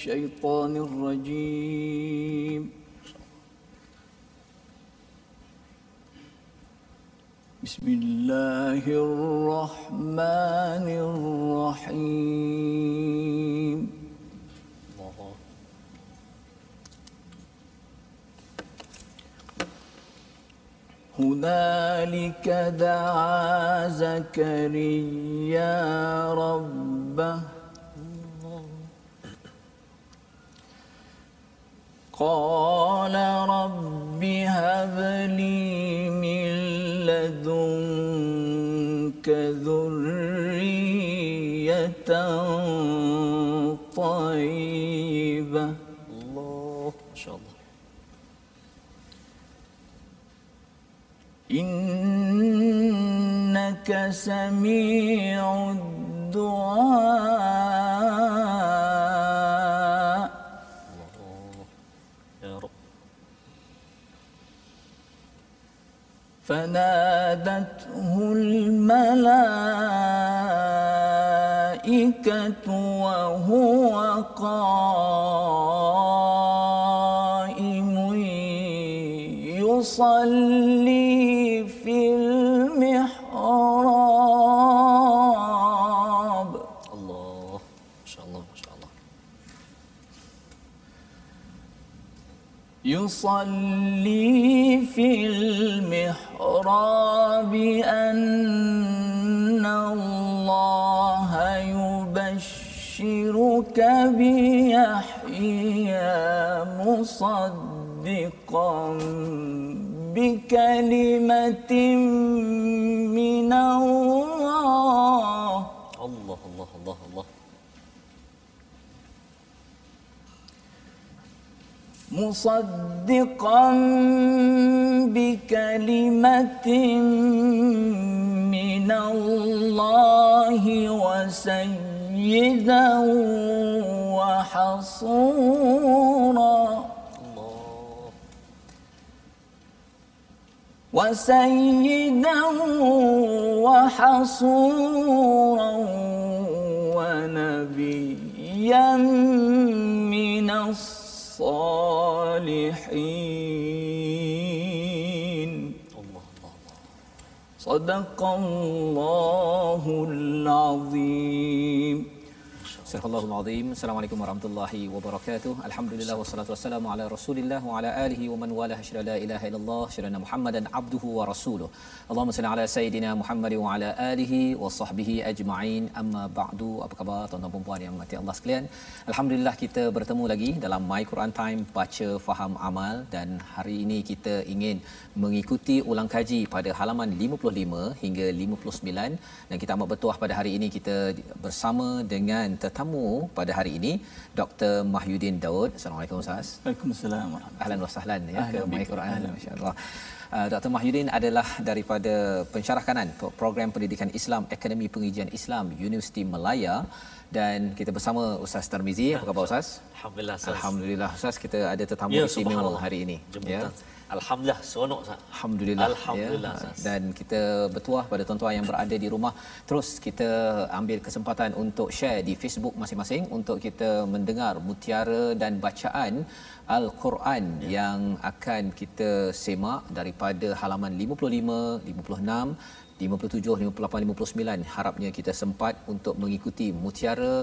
الشيطان الرجيم. بسم الله الرحمن الرحيم. هنالك دعا زكريا ربه قال رب هب لي من لدنك ذرية طيبة. الله. ما شاء الله. إنك سميع الدعاء. فنادته الملائكة وهو قائم يصلي في المحراب. الله ما شاء الله ما شاء الله. يصلي في المحراب. أن الله يبشرك بيحيى مصدقا بكلمة من الله الله الله الله مصدقا بكلمة من الله وسيدا وحصورا. وسيدا وحصورا ونبيا من الصالحين الله صدق الله العظيم. Surah Al-Azim. Assalamualaikum warahmatullahi wabarakatuh. Alhamdulillah wassalatu wassalamu ala Rasulillah wa ala alihi wa man wala syada la ilaha illallah syada Muhammadan abduhu wa rasuluh. Allahumma salli ala sayidina Muhammad wa ala alihi wa sahbihi ajma'in. Amma ba'du. Apa khabar tuan-tuan dan puan yang mati Allah sekalian? Alhamdulillah kita bertemu lagi dalam My Quran Time baca faham amal dan hari ini kita ingin mengikuti ulang kaji pada halaman 55 hingga 59 dan kita amat bertuah pada hari ini kita bersama dengan tetamu pada hari ini Dr. Mahyudin Daud. Assalamualaikum Ustaz. Waalaikumsalam Ahlan wa sahlan ya Ahlan ke My. Quran masya-Allah. Uh, Dr. Mahyudin adalah daripada pensyarah kanan pro- program pendidikan Islam Akademi Pengajian Islam Universiti Melaya dan kita bersama Ustaz Tarmizi. Apa khabar Ustaz? Alhamdulillah Ustaz. Alhamdulillah Ustaz kita ada tetamu Ya, istimewa hari ini. Jemputan. Alhamdulillah seronok Ustaz. Alhamdulillah. Alhamdulillah, ya. Dan kita bertuah pada tuan-tuan yang berada di rumah. Terus kita ambil kesempatan untuk share di Facebook masing-masing untuk kita mendengar mutiara dan bacaan Al-Quran Ya. yang akan kita semak daripada halaman 55, 56 57, 58, 59 harapnya kita sempat untuk mengikuti mutiara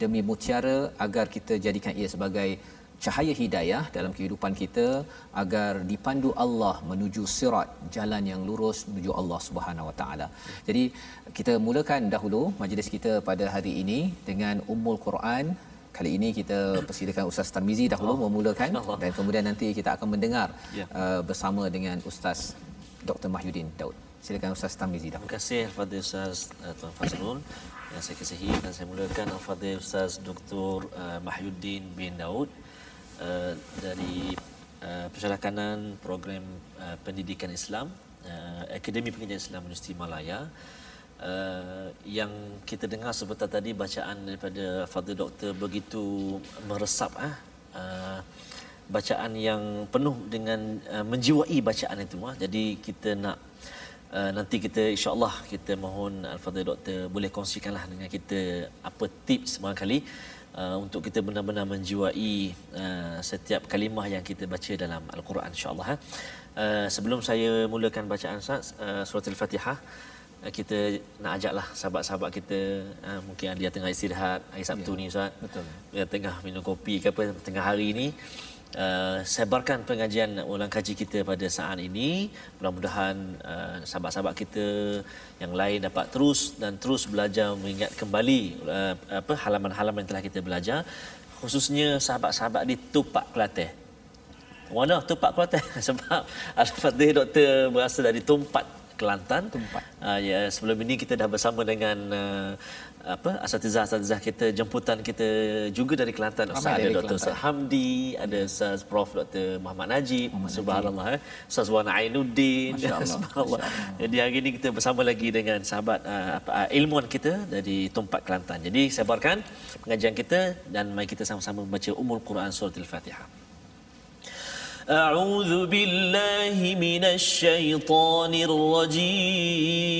demi mutiara agar kita jadikan ia sebagai cahaya hidayah dalam kehidupan kita agar dipandu Allah menuju sirat jalan yang lurus menuju Allah Subhanahu Wa Taala. Jadi kita mulakan dahulu majlis kita pada hari ini dengan Ummul Quran. Kali ini kita persilakan Ustaz Tarmizi dahulu Oh, memulakan insyaAllah. dan kemudian nanti kita akan mendengar Ya. uh, bersama dengan Ustaz Dr. Mahyudin Daud. Silakan Ustaz Tarmizi dahulu. Terima kasih Al-Fadhil Ustaz uh, Tuan Fazrul yang saya kasihi dan saya mulakan Al-Fadhil Ustaz Dr. Uh, Mahyuddin bin Daud uh, dari uh, pensyarah kanan program uh, pendidikan Islam uh, Akademi Pengajian Islam Universiti Malaya. Uh, yang kita dengar sebentar tadi bacaan daripada Fadil Doktor begitu meresap ah uh, bacaan yang penuh dengan uh, menjiwai bacaan itu ah jadi kita nak Uh, nanti kita insya-Allah kita mohon Al-Fadhil Doktor boleh kongsikanlah dengan kita apa tips barangkali uh, untuk kita benar-benar menjiwai uh, setiap kalimah yang kita baca dalam al-Quran insya-Allah ha. Uh, sebelum saya mulakan bacaan uh, surah al-Fatihah kita nak ajaklah sahabat-sahabat kita uh, mungkin dia tengah istirahat hari Sabtu Ya, ni Ustaz. betul. Dia tengah minum kopi ke apa tengah hari ni Uh, sebarkan pengajian ulang kaji kita pada saat ini mudah-mudahan uh, sahabat-sahabat kita yang lain dapat terus dan terus belajar mengingat kembali uh, apa halaman-halaman yang telah kita belajar khususnya sahabat-sahabat di Tupak Kelantan mana Tupak Kelantan sebab Al-Fatih doktor berasal dari Tumpat Kelantan. Tumpat. Uh, ya sebelum ini kita dah bersama dengan uh, apa asatizah-asatizah kita jemputan kita juga dari Kelantan. Ramai Ustaz ada dari Dr. Kelantan. Ustaz Hamdi, ada Ustaz Prof Dr. Muhammad Najib, subhanallah eh. Ustaz Wan Ainuddin. Masya Allah. subhanallah. Jadi hari ini kita bersama lagi dengan sahabat uh, apa, uh, ilmuwan kita dari Tumpat Kelantan. Jadi sebarkan pengajian kita dan mari kita sama-sama membaca Ummul Quran surah Al-Fatihah. أعوذ بالله من الشيطان الرجيم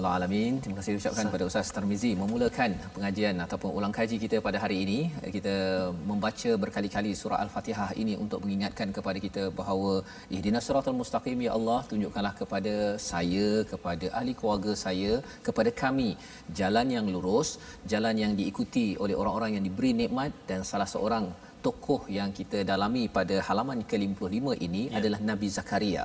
Rabbal alamin. Terima kasih ucapkan kepada Ustaz Tarmizi memulakan pengajian ataupun ulang kaji kita pada hari ini. Kita membaca berkali-kali surah Al-Fatihah ini untuk mengingatkan kepada kita bahawa ihdinas siratal mustaqim ya Allah tunjukkanlah kepada saya, kepada ahli keluarga saya, kepada kami jalan yang lurus, jalan yang diikuti oleh orang-orang yang diberi nikmat dan salah seorang tokoh yang kita dalami pada halaman ke-55 ini ya. adalah Nabi Zakaria.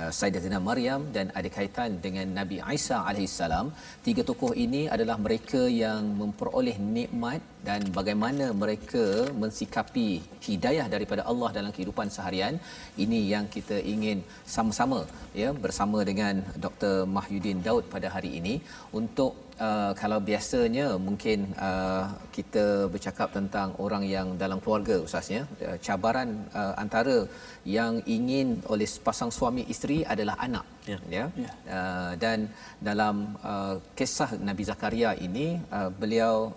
Uh, Sayyidatina Maryam dan ada kaitan dengan Nabi Isa alaihissalam. Tiga tokoh ini adalah mereka yang memperoleh nikmat dan bagaimana mereka mensikapi hidayah daripada Allah dalam kehidupan seharian. Ini yang kita ingin sama-sama ya bersama dengan Dr. Mahyudin Daud pada hari ini untuk uh, kalau biasanya mungkin uh, kita bercakap tentang orang yang dalam keluarga ustaznya uh, cabaran uh, antara yang ingin oleh pasang suami isteri adalah anak Ya. ya Ya. Uh, dan dalam uh, kisah Nabi Zakaria ini uh, beliau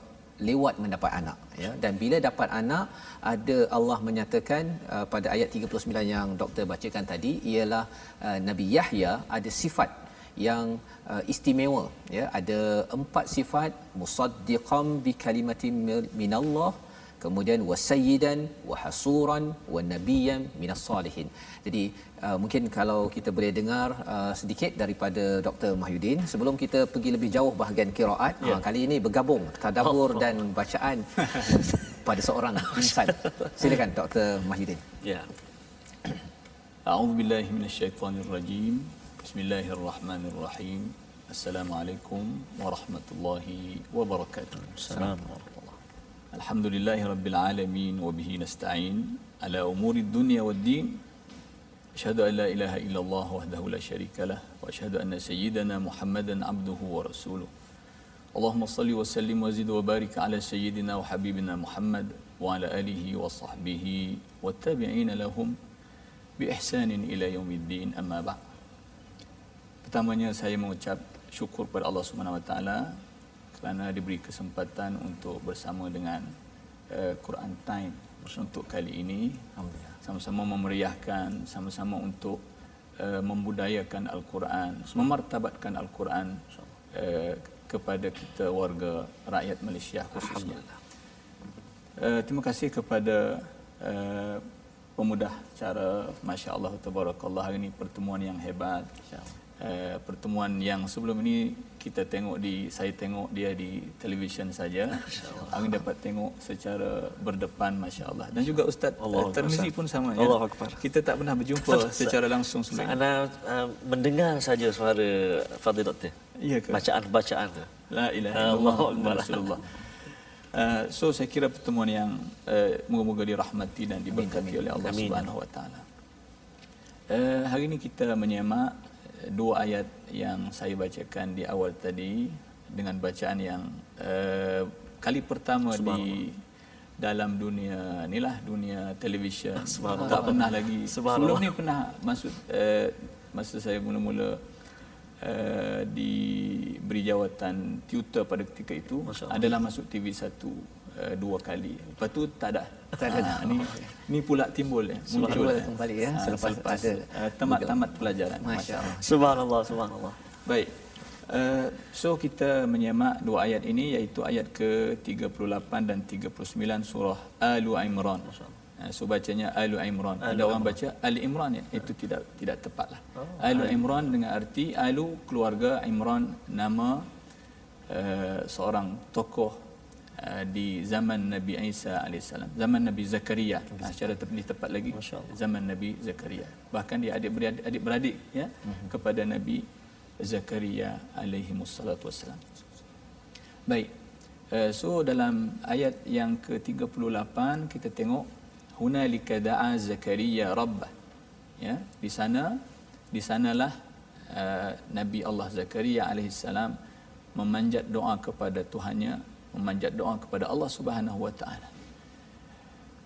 lewat mendapat anak ya dan bila dapat anak ada Allah menyatakan uh, pada ayat 39 yang doktor bacakan tadi ialah uh, Nabi Yahya ada sifat yang uh, istimewa ya ada empat sifat musaddiqan bi kalimati minallah kemudian wasayidan wahasuran wanabiyan minas salihin jadi uh, mungkin kalau kita boleh dengar uh, sedikit daripada Dr Mahyudin sebelum kita pergi lebih jauh bahagian qiraat yeah. uh, kali ini bergabung tadabbur oh, oh. dan bacaan pada seorang insan silakan Dr Mahyudin ya yeah. A'udzu billahi بسم الله الرحمن الرحيم السلام عليكم ورحمة الله وبركاته Assalamualaikum warahmatullahi الحمد لله رب العالمين وبه نستعين على أمور الدنيا والدين أشهد أن لا إله إلا الله وحده لا شريك له وأشهد أن سيدنا محمدا عبده ورسوله اللهم صل وسلم وزد وبارك على سيدنا وحبيبنا محمد وعلى آله وصحبه والتابعين لهم بإحسان إلى يوم الدين أما بعد Pertamanya saya mengucap syukur kepada Allah Subhanahu Wa Taala kerana diberi kesempatan untuk bersama dengan uh, Quran Time untuk kali ini. Sama-sama memeriahkan, sama-sama untuk uh, membudayakan Al-Quran, memartabatkan Al-Quran uh, kepada kita warga rakyat Malaysia khususnya. Uh, terima kasih kepada uh, pemudah cara Masya Allah Tabarakallah. Hari ini pertemuan yang hebat uh, pertemuan yang sebelum ini kita tengok di saya tengok dia di televisyen saja. Ini dapat tengok secara berdepan masya-Allah. Dan juga Ustaz Allah uh, Termizi pun sama ya. Allah Akbar. Kita tak pernah berjumpa secara langsung sebelum ini. Uh, mendengar saja suara Fadil Doktor. Iya ke? Bacaan-bacaan tu. La ilaha Allah illallah Akbar. Muhammad Rasulullah. Uh, so saya kira pertemuan yang uh, moga-moga dirahmati dan diberkati oleh Allah. Subhanahu Wa Taala. Uh, hari ini kita menyemak dua ayat yang saya bacakan di awal tadi dengan bacaan yang uh, kali pertama di dalam dunia inilah dunia televisyen. Tak pernah lagi. Sebelum ni pernah masuk uh, masa saya mula-mula uh, diberi jawatan tutor pada ketika itu adalah masuk TV satu uh, dua kali. Lepas tu tak ada. Tak ada. Ha, ni ni pula timbul ya, muncul Timbul ya. kembali ya, Ha, selepas ada uh, tamat-tamat pelajaran. Masya Allah. Subhanallah, subhanallah. Baik. Uh, so kita menyemak dua ayat ini iaitu ayat ke-38 dan 39 surah Al Imran. So bacanya Al Imran. Ada orang baca Al Imran ya. Itu tidak tidak tepatlah. Oh, Al Imran dengan arti Alu keluarga Imran nama uh, seorang tokoh uh, di zaman Nabi Isa alaihissalam. Zaman Nabi Zakaria. Uh, secara lebih tepat lagi zaman Nabi Zakaria. Bahkan dia adik-beradik ya Mhm. kepada Nabi Zakaria alaihi wassalatu wassalam. Baik. Uh, so dalam ayat yang ke-38 kita tengok hunalika da'a Zakaria rabbah. Ya, di sana di sanalah uh, Nabi Allah Zakaria alaihi salam memanjat doa kepada Tuhannya, memanjat doa kepada Allah Subhanahu wa taala.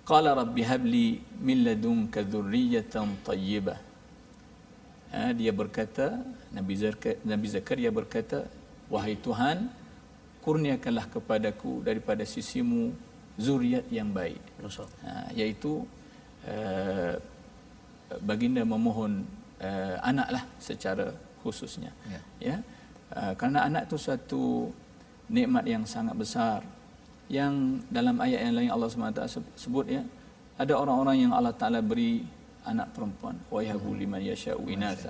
Qala rabbi habli min ladunka dhurriyatan tayyibah. Ha, dia berkata Nabi Zakaria, Nabi Zakaria berkata wahai Tuhan kurniakanlah kepadaku daripada sisimu zuriat yang baik ha, iaitu uh, baginda memohon uh, anaklah secara khususnya Ya. ya uh, kerana anak itu suatu nikmat yang sangat besar. Yang dalam ayat yang lain Allah SWT se- sebut ya ada orang-orang yang Allah Taala beri anak perempuan. Wa yahabu liman yasha'u inatha.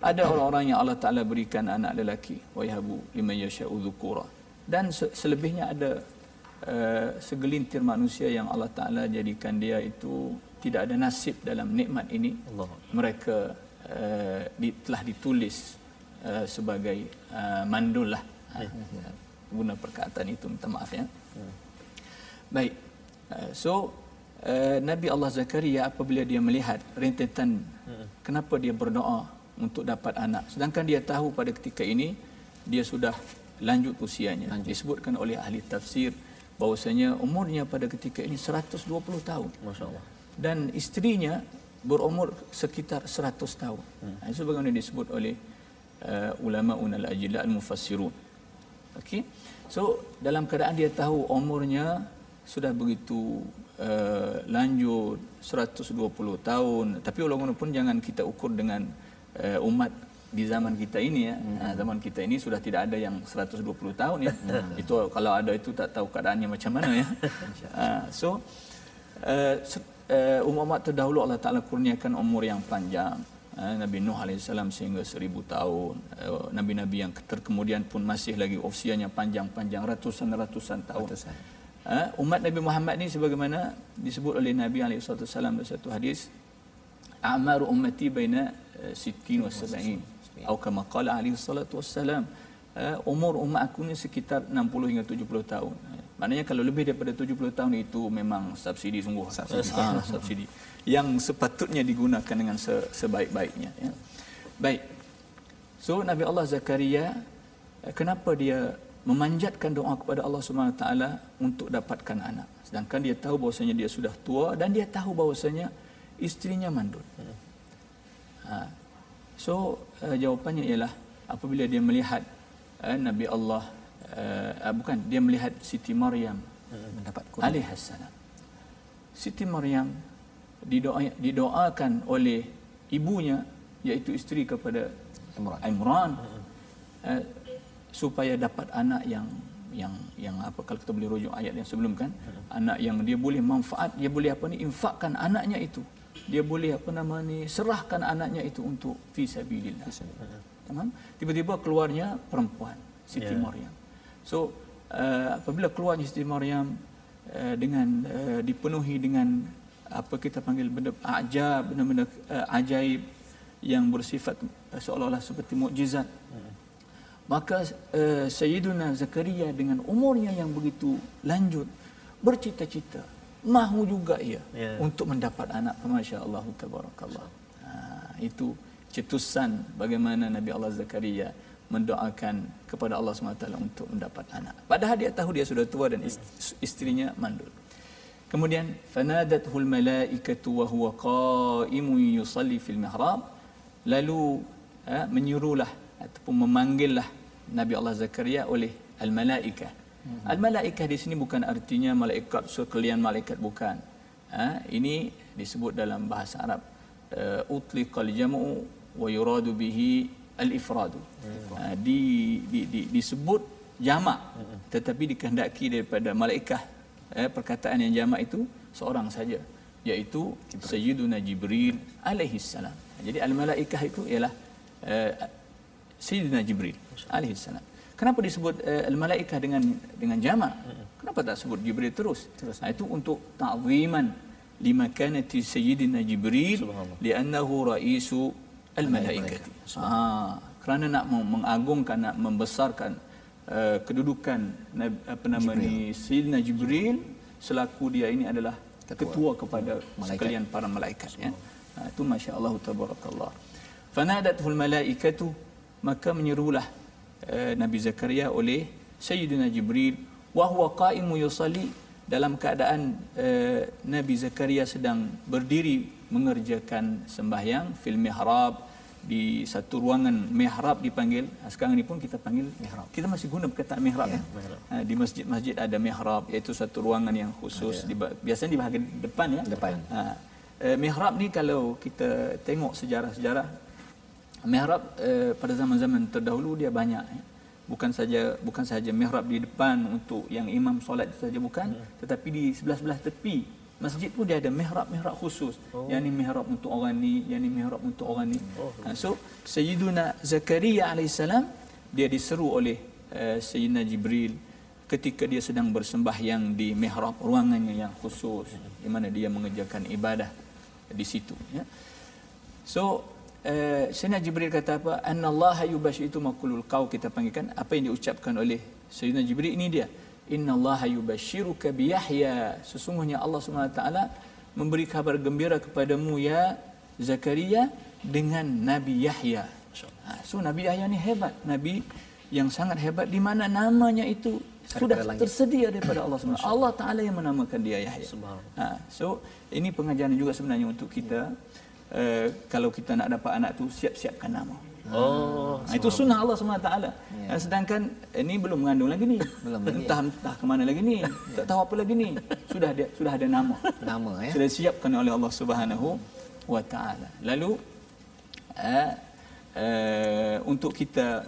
Ada orang-orang yang Allah Taala berikan anak lelaki. Wa yahabu liman yasha'u dhukura. Dan se- selebihnya ada uh, segelintir manusia yang Allah Taala jadikan dia itu tidak ada nasib dalam nikmat ini. Allah. mereka uh, di, telah ditulis uh, sebagai uh, mandul lah. Ya. Guna perkataan itu minta maaf ya baik uh, so uh, Nabi Allah Zakaria apabila dia melihat rentetan kenapa dia berdoa untuk dapat anak sedangkan dia tahu pada ketika ini dia sudah lanjut usianya lanjut. disebutkan oleh ahli tafsir bahwasanya umurnya pada ketika ini 120 tahun Masya Allah. dan isterinya berumur sekitar 100 tahun. Hmm. Itu bagaimana disebut oleh uh, ulama unal ajilla al mufassirun. Okey. So dalam keadaan dia tahu umurnya sudah begitu uh, lanjut 120 tahun tapi walaupun jangan kita ukur dengan uh, umat di zaman kita ini ya. Hmm. Ha, zaman kita ini sudah tidak ada yang 120 tahun ya. Hmm. Itu kalau ada itu tak tahu keadaannya macam mana ya. ha, so uh, uh, umat terdahulu Allah Taala kurniakan umur yang panjang. Uh, Nabi Nuh AS sehingga seribu tahun. Uh, Nabi-Nabi yang terkemudian pun masih lagi usianya panjang-panjang ratusan-ratusan tahun. Ratusan. Uh, umat Nabi Muhammad ni sebagaimana disebut oleh Nabi SAW dalam satu hadis a'maru ummati baina 60 wa 70 atau kama qala alaihi salatu wassalam uh, umur umat aku ni sekitar 60 hingga 70 tahun maknanya kalau lebih daripada 70 tahun itu memang subsidi sungguh subsidi, ha, subsidi. Yang sepatutnya digunakan dengan se- sebaik-baiknya ya. baik so Nabi Allah Zakaria eh, kenapa dia memanjatkan doa kepada Allah Subhanahu Wa taala untuk dapatkan anak sedangkan dia tahu bahwasanya dia sudah tua dan dia tahu bahwasanya isterinya mandul Ha. So uh, jawapannya ialah apabila dia melihat uh, Nabi Allah uh, uh, bukan dia melihat Siti Maryam mendapat kurnia. alaihissalam. Siti Maryam didoa, didoakan oleh ibunya iaitu isteri kepada Imran. Imran uh, supaya dapat anak yang yang yang apa kalau kita boleh rujuk ayat yang sebelum kan anak yang dia boleh manfaat dia boleh apa ni infakkan anaknya itu dia boleh apa nama ni serahkan anaknya itu untuk fi sabilillah. Tamam? Tiba-tiba keluarnya perempuan Siti Ya. Maryam. So uh, apabila keluarnya Siti Maryam uh, dengan uh, dipenuhi dengan apa kita panggil benda ajab benda-benda uh, ajaib yang bersifat uh, seolah-olah seperti mukjizat. Maka uh, Sayyiduna Zakaria dengan umurnya yang begitu lanjut bercita-cita mahu juga ia Ya. untuk mendapat anak masya-Allah tabarakallah. Ha, itu cetusan bagaimana Nabi Allah Zakaria mendoakan kepada Allah SWT untuk mendapat anak. Padahal dia tahu dia sudah tua dan ist- isterinya mandul. Kemudian fanadathul malaikatu wa huwa qa'imun yusalli fil mihrab. Lalu ha, menyuruhlah ataupun memanggillah Nabi Allah Zakaria oleh al-malaikah. Al-malaikah di sini bukan artinya malaikat sekalian malaikat bukan. Ha, ini disebut dalam bahasa Arab uh, utliqal jam'u wa yuradu bihi al-ifradu. Ha, di, di, di, disebut jamak tetapi dikehendaki daripada malaikah eh, perkataan yang jamak itu seorang saja iaitu Sayyiduna Jibril alaihi salam. Jadi al-malaikah itu ialah uh, Sayyidina Jibril alaihi salam. Kenapa disebut uh, al-malaikah dengan dengan jamak? Kenapa tak sebut Jibril terus? terus. Ha, itu untuk ta'ziman limakanati Sayyidina Jibril li'annahu ra'isu al-malaikati. Ha, kerana nak meng- mengagungkan nak membesarkan uh, kedudukan apa nama ni Sayyidina Jibril selaku dia ini adalah ketua, ketua kepada malaikat. sekalian para malaikat ya. Ha, itu masya-Allah tabarakallah. Fanadatul malaikatu maka menyerulah uh, Nabi Zakaria oleh Sayyidina Jibril wa huwa qaimu yusalli dalam keadaan uh, Nabi Zakaria sedang berdiri mengerjakan sembahyang fil mihrab di satu ruangan mihrab dipanggil sekarang ni pun kita panggil mihrab. Kita masih guna perkataan mihrab ya, Ha, di masjid-masjid ada mihrab iaitu satu ruangan yang khusus di, ba- biasanya di bahagian depan ya. Depan. ha, eh, mihrab ni kalau kita tengok sejarah-sejarah mihrab eh, pada zaman-zaman terdahulu dia banyak ya. bukan saja bukan saja mihrab di depan untuk yang imam solat saja bukan tetapi di sebelah-sebelah tepi masjid pun dia ada mihrab-mihrab khusus oh. yang ni mihrab untuk orang ni yang ni mihrab untuk orang ni oh. ha, so sayyiduna zakaria alaihissalam dia diseru oleh uh, sayyidina jibril ketika dia sedang bersembahyang di mihrab ruangannya yang khusus di mana dia mengerjakan ibadah di situ ya So uh, Sayyidina Jibril kata apa? Anna Allah yubashiru makulul kau kita panggilkan apa yang diucapkan oleh Sayyidina Jibril ini dia. Inna Allah yubashiruka bi Yahya. Sesungguhnya Allah SWT memberi kabar gembira kepadamu ya Zakaria dengan Nabi Yahya. Ha, so Nabi Yahya ni hebat, nabi yang sangat hebat di mana namanya itu sudah tersedia daripada Allah SWT. Allah Taala yang menamakan dia Yahya. Ha, so ini pengajaran juga sebenarnya untuk kita uh, kalau kita nak dapat anak tu siap-siapkan nama. Oh, Ha, itu sunnah Allah SWT. Ya. Sedangkan ini belum mengandung lagi ni. Belum lagi. Entah entah ke mana lagi ni. Tak tahu apa lagi ni. Sudah ada sudah ada nama. Nama ya. Sudah disiapkan oleh Allah Subhanahu wa taala. Lalu uh, uh, untuk kita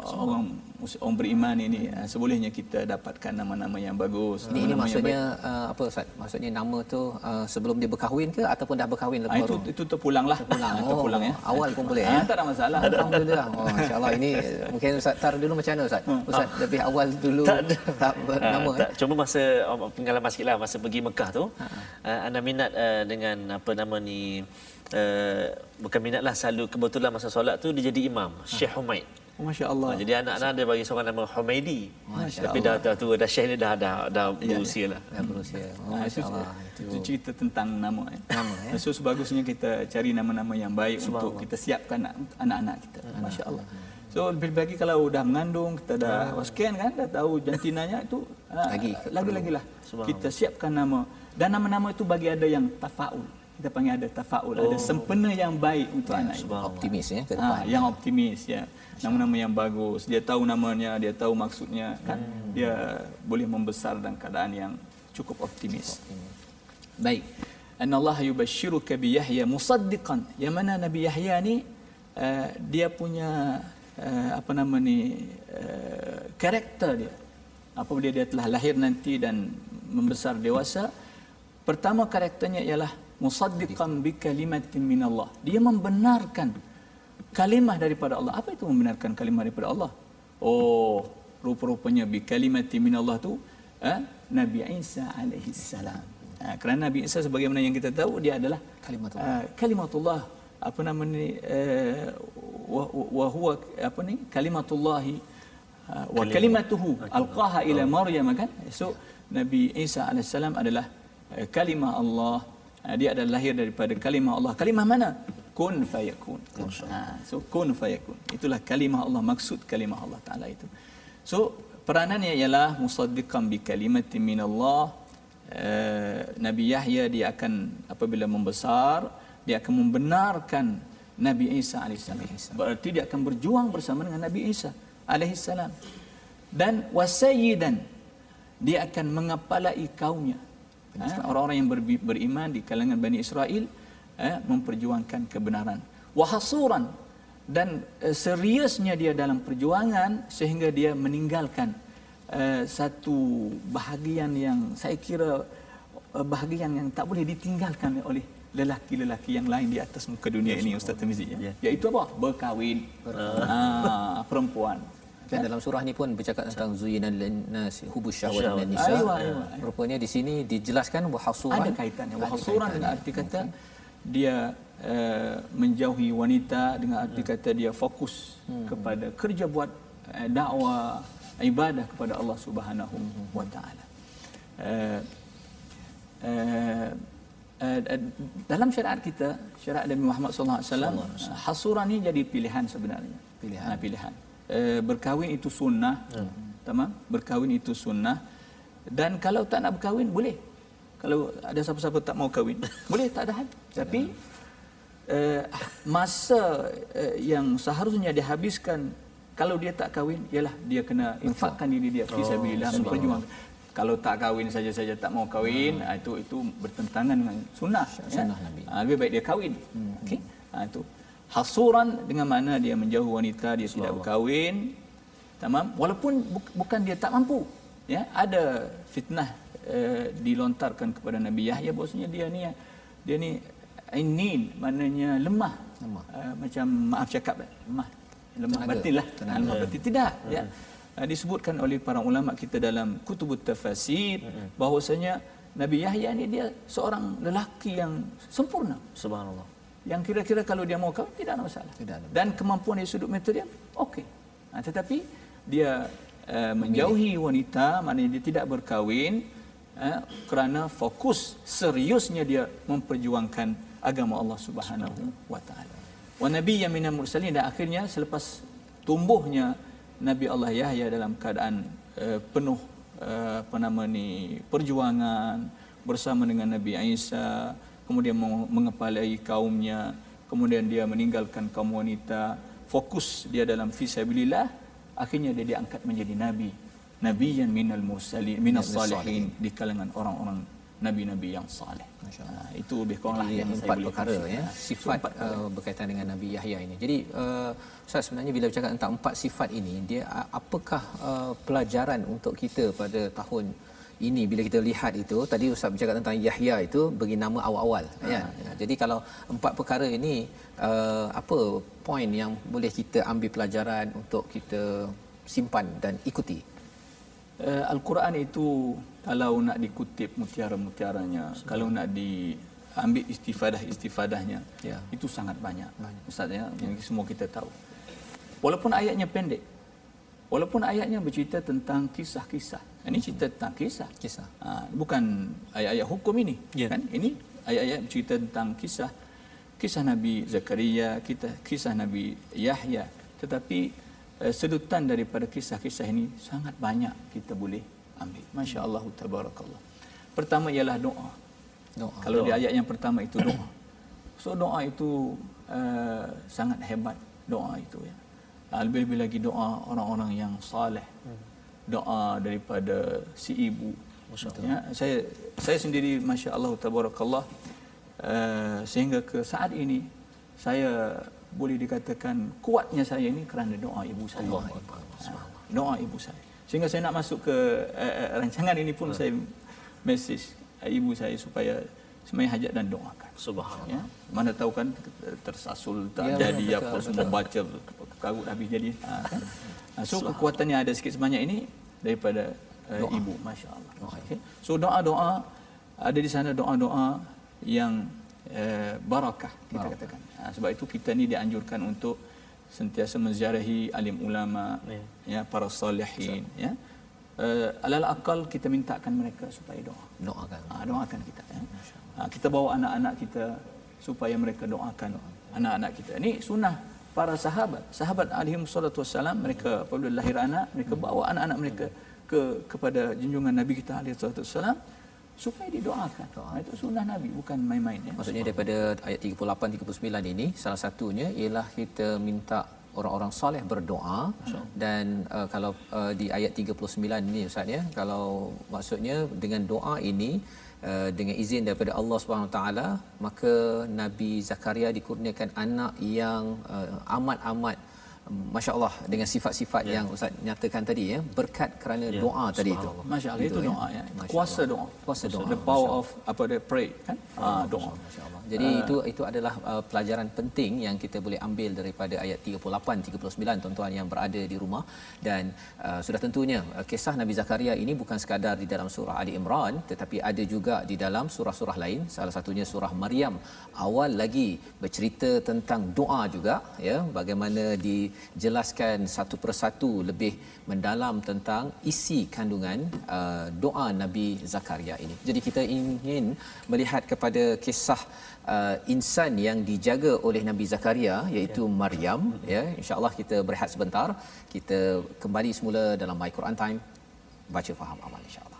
uh, orang orang beriman ini uh, sebolehnya kita dapatkan nama-nama yang bagus. Ini, ini nama-nama maksudnya uh, apa Ustaz? Maksudnya nama tu uh, sebelum dia berkahwin ke ataupun dah berkahwin Ah, lepas itu baru? itu terpulang lah. Terpulang, Oh, terpulang ya. awal pun boleh, Ah, ya? tak ada masalah. Alhamdulillah. Oh, masya-Allah ini mungkin Ustaz tar dulu macam mana Ustaz? Ustaz lebih awal dulu Tak ada. tak Ah, bernama tak, cuma masa oh, pengalaman sikit lah masa pergi Mekah tu uh, anda minat uh, dengan apa nama ni uh, bukan minat lah selalu kebetulan masa solat tu dia jadi imam Syekh Humaid Masya Allah. Ah, jadi anak-anak dia bagi seorang nama Humaidi tapi dah dah tua dah Syekh ni dah dah dah berusia lah Dah berusia. Oh, Ah, itu, masya-Allah. itu cerita tentang nama. Eh. Nama, ya. So sebagusnya kita cari nama-nama yang baik untuk kita siapkan anak- anak-anak kita. Masya Allah. So lebih lagi kalau dah mengandung, kita dah Ah. scan kan, dah tahu jantinanya itu ah, Lagi. lagi-lagi lah. Kita siapkan nama dan nama-nama itu bagi ada yang tafaul. Kita panggil ada tafaul, ada sempena yang baik untuk anak itu. Optimis ya ke Ha, depan. yang optimis ya. Nama-nama yang bagus. Dia tahu namanya, dia tahu maksudnya kan. Dia boleh membesar dalam keadaan yang cukup optimis. Baik. Anna Allah yubashshiruka bi Yahya musaddiqan. Yang mana Nabi Yahya ni uh, dia punya uh, apa nama ni uh, karakter dia. Apabila dia telah lahir nanti dan membesar dewasa, pertama karakternya ialah musaddiqan bi kalimatin min Allah. Dia membenarkan kalimah daripada Allah. Apa itu membenarkan kalimah daripada Allah? Oh, rupa-rupanya bi kalimatin min Allah tu eh, Nabi Isa alaihi salam. Ha, kerana Nabi Isa sebagaimana yang kita tahu dia adalah Kalimatullah. uh, kalimatullah apa nama ni uh, wa, wa huwa apa ni kalimatullahi uh, wa kalimatuhu alqaha ila maryam kan so Nabi Isa alaihissalam adalah uh, kalimah Allah dia adalah lahir daripada kalimah Allah. Kalimah mana? Kun fayakun. Ha, so kun fayakun. Itulah kalimah Allah maksud kalimah Allah taala itu. So peranannya ialah musaddiqan bi kalimatin min Allah uh, Nabi Yahya dia akan apabila membesar dia akan membenarkan Nabi Isa alaihissalam. Berarti dia akan berjuang bersama dengan Nabi Isa alaihissalam. Dan wasayyidan dia akan mengepalai kaumnya. Ha, orang-orang yang ber- beriman di kalangan Bani Israel eh, memperjuangkan kebenaran. Wahasuran dan eh, seriusnya dia dalam perjuangan sehingga dia meninggalkan eh, satu bahagian yang saya kira eh, bahagian yang tak boleh ditinggalkan oleh lelaki-lelaki yang lain di atas muka dunia ini Ustaz Tamizi ya. Iaitu apa? Berkahwin. Ah, perempuan. Dan dalam surah ni pun bercakap tentang zuyina linnas hubus syahwat dan nisa. Aywa, aywa. Rupanya di sini dijelaskan wahasuran Ada kaitannya. Wahasuran dengan arti kata dia uh, menjauhi wanita dengan arti kata dia fokus kepada kerja buat uh, dakwah ibadah kepada Allah Subhanahu wa taala. Uh, uh, uh, dalam syariat kita, syariat Nabi Muhammad sallallahu alaihi wasallam, hasuran ni jadi pilihan sebenarnya. Pilihan. Ha, pilihan. Uh, berkahwin itu sunnah. Tamam? Berkahwin itu sunnah. Dan kalau tak nak berkahwin boleh. Kalau ada siapa-siapa tak mau kahwin, boleh tak ada hal. Tapi uh, masa uh, yang seharusnya dihabiskan kalau dia tak kahwin ialah dia kena infakkan diri dia fi sabilillah memperjuangkan kalau tak kahwin saja-saja tak mau kahwin hmm. itu itu bertentangan dengan sunnah Sunnah ya? Nabi. Ha, lebih baik dia kahwin hmm. okey ha, itu hasuran dengan mana dia menjauh wanita dia tidak berkahwin. Tamam? Walaupun bu- bukan dia tak mampu ya? Ada fitnah uh, dilontarkan kepada Nabi Yahya bahwasanya dia ni dia ni inin maknanya lemah. Lemah. uh, macam maaf cakap lemah. Lemah Tenaga. batin lah. Tenaga. lemah batin. Tidak ya. Uh, disebutkan oleh para ulama kita dalam kutubut tafasir bahwasanya Nabi Yahya ni dia seorang lelaki yang sempurna. Subhanallah. Yang kira-kira kalau dia mau kahwin tidak ada masalah. Tidak ada Dan kemampuan dari sudut metode dia okey. Ha, tetapi dia uh, menjauhi wanita maknanya dia tidak berkahwin uh, kerana fokus seriusnya dia memperjuangkan agama Allah Subhanahu wa taala. Wa nabiyyan minal mursalin dan akhirnya selepas tumbuhnya Nabi Allah Yahya dalam keadaan uh, penuh uh, apa nama ni perjuangan bersama dengan Nabi Isa kemudian meng- mengepalai kaumnya. Kemudian dia meninggalkan kaum wanita. Fokus dia dalam fisabilillah. Akhirnya dia diangkat menjadi nabi. Nabiyan minal mursalin minas salihin di kalangan orang-orang nabi-nabi yang saleh. Ha, itu lebih kurang lah yang saya empat boleh perkara ya sifat empat uh, berkaitan dengan Nabi Yahya ini. Jadi uh, Ustaz sebenarnya bila bercakap tentang empat sifat ini dia apakah uh, pelajaran untuk kita pada tahun ini bila kita lihat itu tadi Ustaz bercakap tentang Yahya itu bagi nama awal-awal ya. ya. Jadi kalau empat perkara ini uh, apa poin yang boleh kita ambil pelajaran untuk kita simpan dan ikuti? Uh, Al-Quran itu kalau nak dikutip mutiara-mutiaranya, kalau nak diambil istifadah-istifadahnya, Ya. itu sangat banyak. Ustaz ya, yang semua kita tahu. Walaupun ayatnya pendek, walaupun ayatnya bercerita tentang kisah-kisah. Ini cerita tentang kisah. Kisah. Ha, bukan ayat-ayat hukum ini, Ya. kan? Ini ayat-ayat bercerita tentang kisah kisah Nabi Zakaria, kita kisah Nabi Yahya. Tetapi eh, sedutan daripada kisah-kisah ini sangat banyak kita boleh ambil. Masya-Allah tabarakallah. Pertama ialah doa. Doa. Kalau di ayat yang pertama itu doa. So doa itu uh, sangat hebat doa itu ya. Ah, Lebih-lebih lagi doa orang-orang yang saleh. Doa daripada si ibu. Ya, saya saya sendiri masya-Allah tabarakallah uh, sehingga ke saat ini saya boleh dikatakan kuatnya saya ini kerana doa ibu saya. Allah, Ah, doa ibu saya. Sehingga saya nak masuk ke uh, uh, rancangan ini pun saya message uh, ibu saya supaya sembahyang hajat dan doakan. Subhanallah. Ya. Mana tahu kan tersasul tak Ya, jadi betul, apa betul. semua baca karut habis jadi. Ha, kan? Ha, so kekuatan yang ada sikit sebanyak ini daripada uh, ibu masya-Allah. Okay. So doa-doa ada di sana doa-doa yang uh, barakah kita katakan. Ha, sebab itu kita ni dianjurkan untuk sentiasa menziarahi alim ulama Ya. ya para salihin ya. Uh, alal akal kita mintakan mereka supaya doa. Doakan. Ha, doakan kita ya. Ha, kita bawa anak-anak kita supaya mereka doakan anak-anak kita. Ini sunnah para sahabat. Sahabat alaihi salatu wassalam mereka apabila lahir anak, mereka bawa anak-anak mereka ke kepada junjungan Nabi kita alaihi salatu wassalam supaya didoakan. Ha, itu sunnah Nabi bukan main-main ya. Maksudnya daripada ayat 38 39 ini salah satunya ialah kita minta orang-orang soleh berdoa dan uh, kalau uh, di ayat 39 ini ustaz ya kalau maksudnya dengan doa ini uh, dengan izin daripada Allah taala maka Nabi Zakaria dikurniakan anak yang uh, amat-amat masya-Allah dengan sifat-sifat Ya. yang ustaz nyatakan tadi ya berkat kerana Ya, doa tadi itu. Masya-Allah itu Gitu, ya. doa ya. Kuasa doa. Kuasa doa. The power of apa dia pray kan? Ha, doa. Masya-Allah. Jadi uh, itu itu adalah uh, pelajaran penting yang kita boleh ambil daripada ayat 38 39 tuan-tuan yang berada di rumah dan uh, sudah tentunya uh, kisah Nabi Zakaria ini bukan sekadar di dalam surah Ali Imran tetapi ada juga di dalam surah-surah lain salah satunya surah Maryam awal lagi bercerita tentang doa juga ya bagaimana dijelaskan satu persatu lebih mendalam tentang isi kandungan uh, doa Nabi Zakaria ini. Jadi kita ingin melihat kepada kisah uh, insan yang dijaga oleh Nabi Zakaria iaitu Maryam ya. Insyaallah kita berehat sebentar. Kita kembali semula dalam My Quran Time. Baca faham amal insyaallah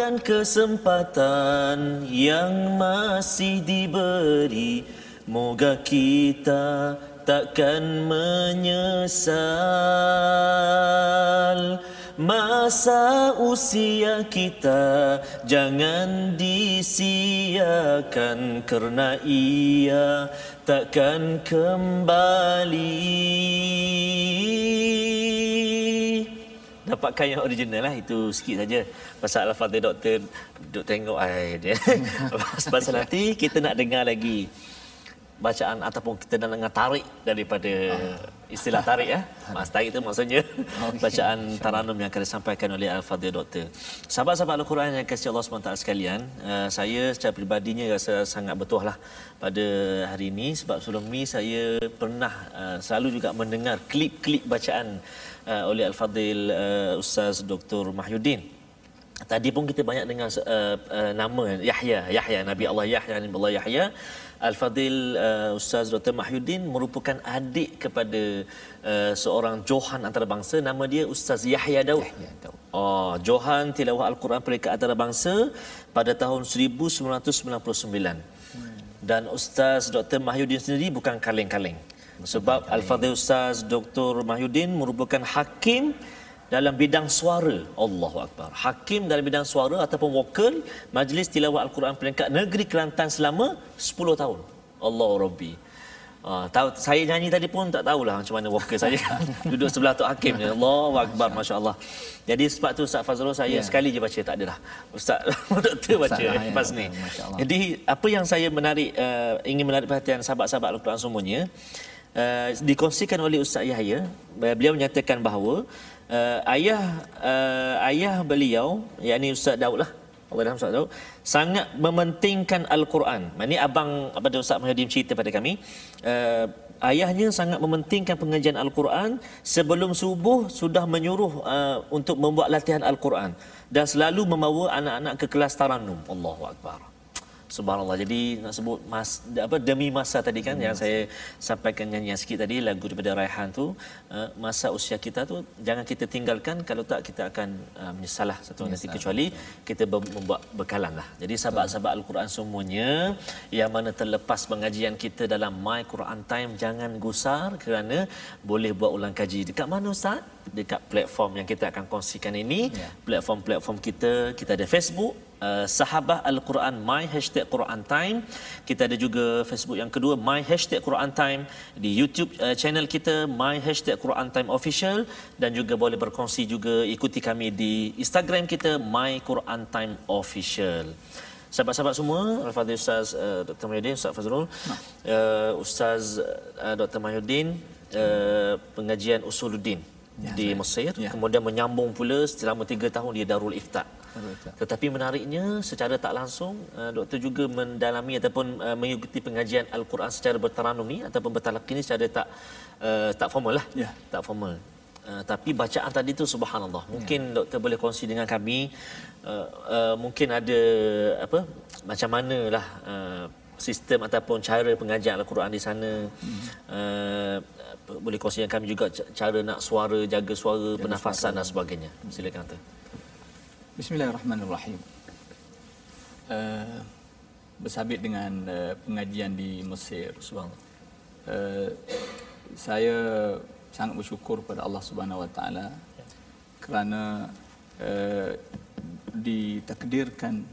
Kan kesempatan yang masih diberi. Moga kita takkan menyesal. Masa usia kita jangan disiakan Kerana ia takkan kembali dapatkan yang original lah itu sikit saja. Pasal al-fatih doktor duk tengok ai dia. Pasal nanti kita nak dengar lagi bacaan ataupun kita nak dengar tarik daripada istilah tarik ya. Mas tarik itu maksudnya. Bacaan taranum yang akan disampaikan oleh al-fatih doktor sahabat-sahabat al-Quran yang kasih Allah SWT sekalian uh, saya secara peribadinya rasa sangat betul lah pada hari ini. Sebab sebelum ni saya pernah uh, selalu juga mendengar klip-klip bacaan uh, oleh Al-Fadhil uh, Ustaz Dr. Mahyudin. Tadi pun kita banyak dengar uh, uh, nama Yahya, Yahya Nabi Allah Yahya Nabi Allah Yahya. Al-Fadhil uh, Ustaz Dr. Mahyudin merupakan adik kepada uh, seorang Johan antarabangsa nama dia Ustaz Yahya Daud. Yahya Daud. Oh, Johan tilawah Al-Quran peringkat antarabangsa pada tahun 1999. Dan Ustaz Dr. Mahyudin sendiri bukan kaleng-kaleng. Sebab Al-Fadhil Ustaz Dr. Mahyudin merupakan hakim dalam bidang suara. Allahu Akbar. Hakim dalam bidang suara ataupun vokal Majlis Tilawah Al-Quran peringkat negeri Kelantan selama 10 tahun. Allah Rabbi. Uh, tahu saya nyanyi tadi pun tak tahulah macam mana vokal saya duduk sebelah Tok Hakim ni. Allahu akbar masya-Allah. Jadi sebab tu Ustaz Fazrul saya Ya. sekali je baca tak adalah. Ustaz doktor baca ya. lepas ni. Masya-Allah. Jadi apa yang saya menarik uh, ingin menarik perhatian sahabat-sahabat Al-Quran semuanya uh, dikongsikan oleh Ustaz Yahya uh, beliau menyatakan bahawa uh, ayah uh, ayah beliau yakni Ustaz Daud lah Allah Ustaz Daud sangat mementingkan Al-Quran. Ini abang apa dia Ustaz Muhyiddin cerita pada kami uh, ayahnya sangat mementingkan pengajian Al-Quran sebelum subuh sudah menyuruh uh, untuk membuat latihan Al-Quran dan selalu membawa anak-anak ke kelas taranum. Allahu akbar. Subhanallah. Jadi nak sebut mas apa demi masa tadi kan demi yang masa. saya sampaikan nyanyian sikit tadi lagu daripada Raihan tu uh, masa usia kita tu jangan kita tinggalkan kalau tak kita akan uh, menyesal lah satu nanti Menyesal, kecuali kita ber- membuat bekalan lah. Jadi sahabat-sahabat Al-Quran semuanya yang mana terlepas pengajian kita dalam My Quran Time jangan gusar kerana boleh buat ulang kaji. Dekat mana Ustaz? Dekat platform yang kita akan kongsikan ini. Ya. Platform-platform kita, kita ada Facebook, uh, Sahabah Al-Quran My Hashtag Quran Time. Kita ada juga Facebook yang kedua My Hashtag Quran Time. Di YouTube uh, channel kita My Hashtag Quran Time Official. Dan juga boleh berkongsi juga ikuti kami di Instagram kita My Quran Time Official. Sahabat-sahabat semua, Al-Fadhil Ustaz uh, Dr. Mahyudin, Ustaz Fazrul, uh, Ustaz uh, Dr. Mahyudin, uh, pengajian Usuluddin Ya, di Mesir, ya. kemudian menyambung pula selama tiga tahun di Darul Ifta. Tetapi menariknya secara tak langsung uh, doktor juga mendalami ataupun uh, mengikuti pengajian Al-Quran secara bertaranum ni ataupun bertalaqi ni secara tak uh, tak formal lah. Ya. Tak formal. Uh, tapi bacaan tadi tu subhanallah. Mungkin doktor boleh kongsi dengan kami uh, uh, mungkin ada apa macam manalah uh, sistem ataupun cara pengajian Al-Quran di sana. Hmm. Uh, boleh kongsi dengan kami juga ca- cara nak suara, jaga suara, jaga pernafasan dan sebagainya. Silakan doktor. Bismillahirrahmanirrahim. Uh, bersabit dengan uh, pengajian di Mesir. Subhanallah. Uh, saya sangat bersyukur kepada Allah Subhanahu Wa Taala kerana uh, ditakdirkan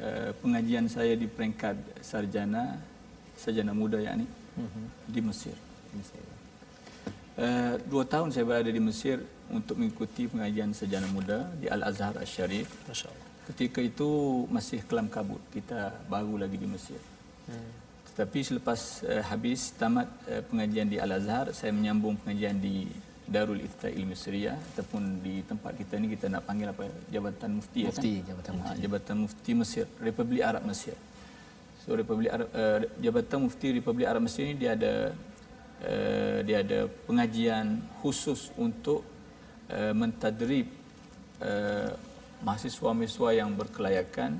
uh, pengajian saya di peringkat sarjana sarjana muda yakni di Mesir. Uh, dua tahun saya berada di Mesir untuk mengikuti pengajian sarjana muda di Al Azhar Al Sharif. Ketika itu masih kelam kabut, kita baru lagi di Mesir. Hmm. Tetapi selepas uh, habis tamat uh, pengajian di Al Azhar, saya menyambung pengajian di Darul Ifta Ilmi Syria ataupun di tempat kita ni kita nak panggil apa Jabatan Mufti, ya Mufti, kan? Jabatan Ha, Mufti. Jabatan Mufti Mesir, Republik Arab Mesir. So Republik Arab uh, Jabatan Mufti Republik Arab Mesir ni dia ada uh, dia ada pengajian khusus untuk uh, mentadrib uh, mahasiswa-mahasiswa yang berkelayakan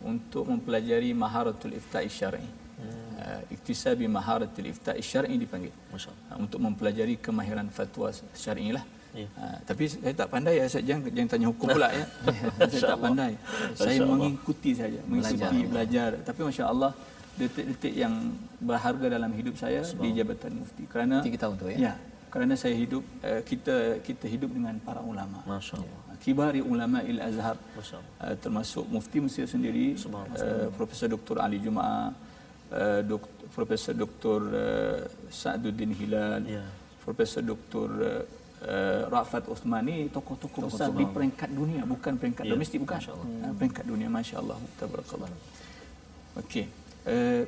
untuk mempelajari maharatul ifta'i syar'i. Hmm. Uh, iktisabi maharatul ifta'i syar'i dipanggil. Uh, untuk mempelajari kemahiran fatwa syar'i lah. Ya. Uh, tapi saya tak pandai ya, saya jangan jangan tanya hukum pula ya. saya tak pandai. Saya mengikuti saja, mengikuti Belajar. belajar. Tapi masya-Allah detik-detik yang berharga dalam hidup saya di Jabatan Mufti kerana Tiga tahun tu, ya? Ya, kerana saya hidup uh, kita kita hidup dengan para ulama. Masya Allah. Kibari ulama il Azhar Masya Allah. uh, termasuk Mufti Mesir sendiri uh, Profesor Dr. Ali Jumaah uh, dok, Profesor Dr. Uh, Sa'duddin Hilal Ya. Profesor Dr. Uh, uh, Rafat Osman ni tokoh-tokoh besar di peringkat dunia bukan peringkat Ya, domestik bukan peringkat dunia masya-Allah tabarakallah okey uh,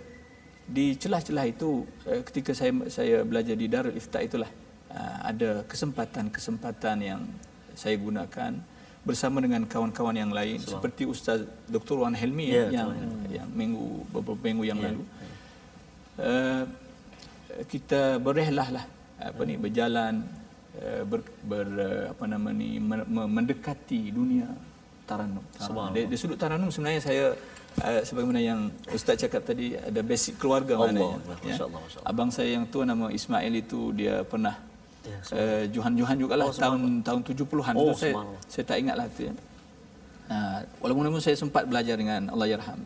di celah-celah itu uh, ketika saya saya belajar di Darul Ifta itulah uh, ada kesempatan-kesempatan yang saya gunakan bersama dengan kawan-kawan yang lain seperti Ustaz Dr. Wan Helmi Ya, yang Tuan yang minggu beberapa minggu yang Ya. lalu uh, kita berehlah lah apa ni berjalan uh, ber, ber uh, apa nama ni men- men- mendekati dunia taranum. Dari, dari sudut taranum sebenarnya saya uh, sebagaimana yang ustaz cakap tadi ada basic keluarga Allah maknanya. Allah. Masya Allah, Masya Allah. Abang saya yang tua nama Ismail itu dia pernah Ya, uh, Johan-Johan jugalah Oh, tahun tahun 70-an Oh, saya saya tak ingatlah tu ya. Uh, walaupun namun saya sempat belajar dengan Allah yarham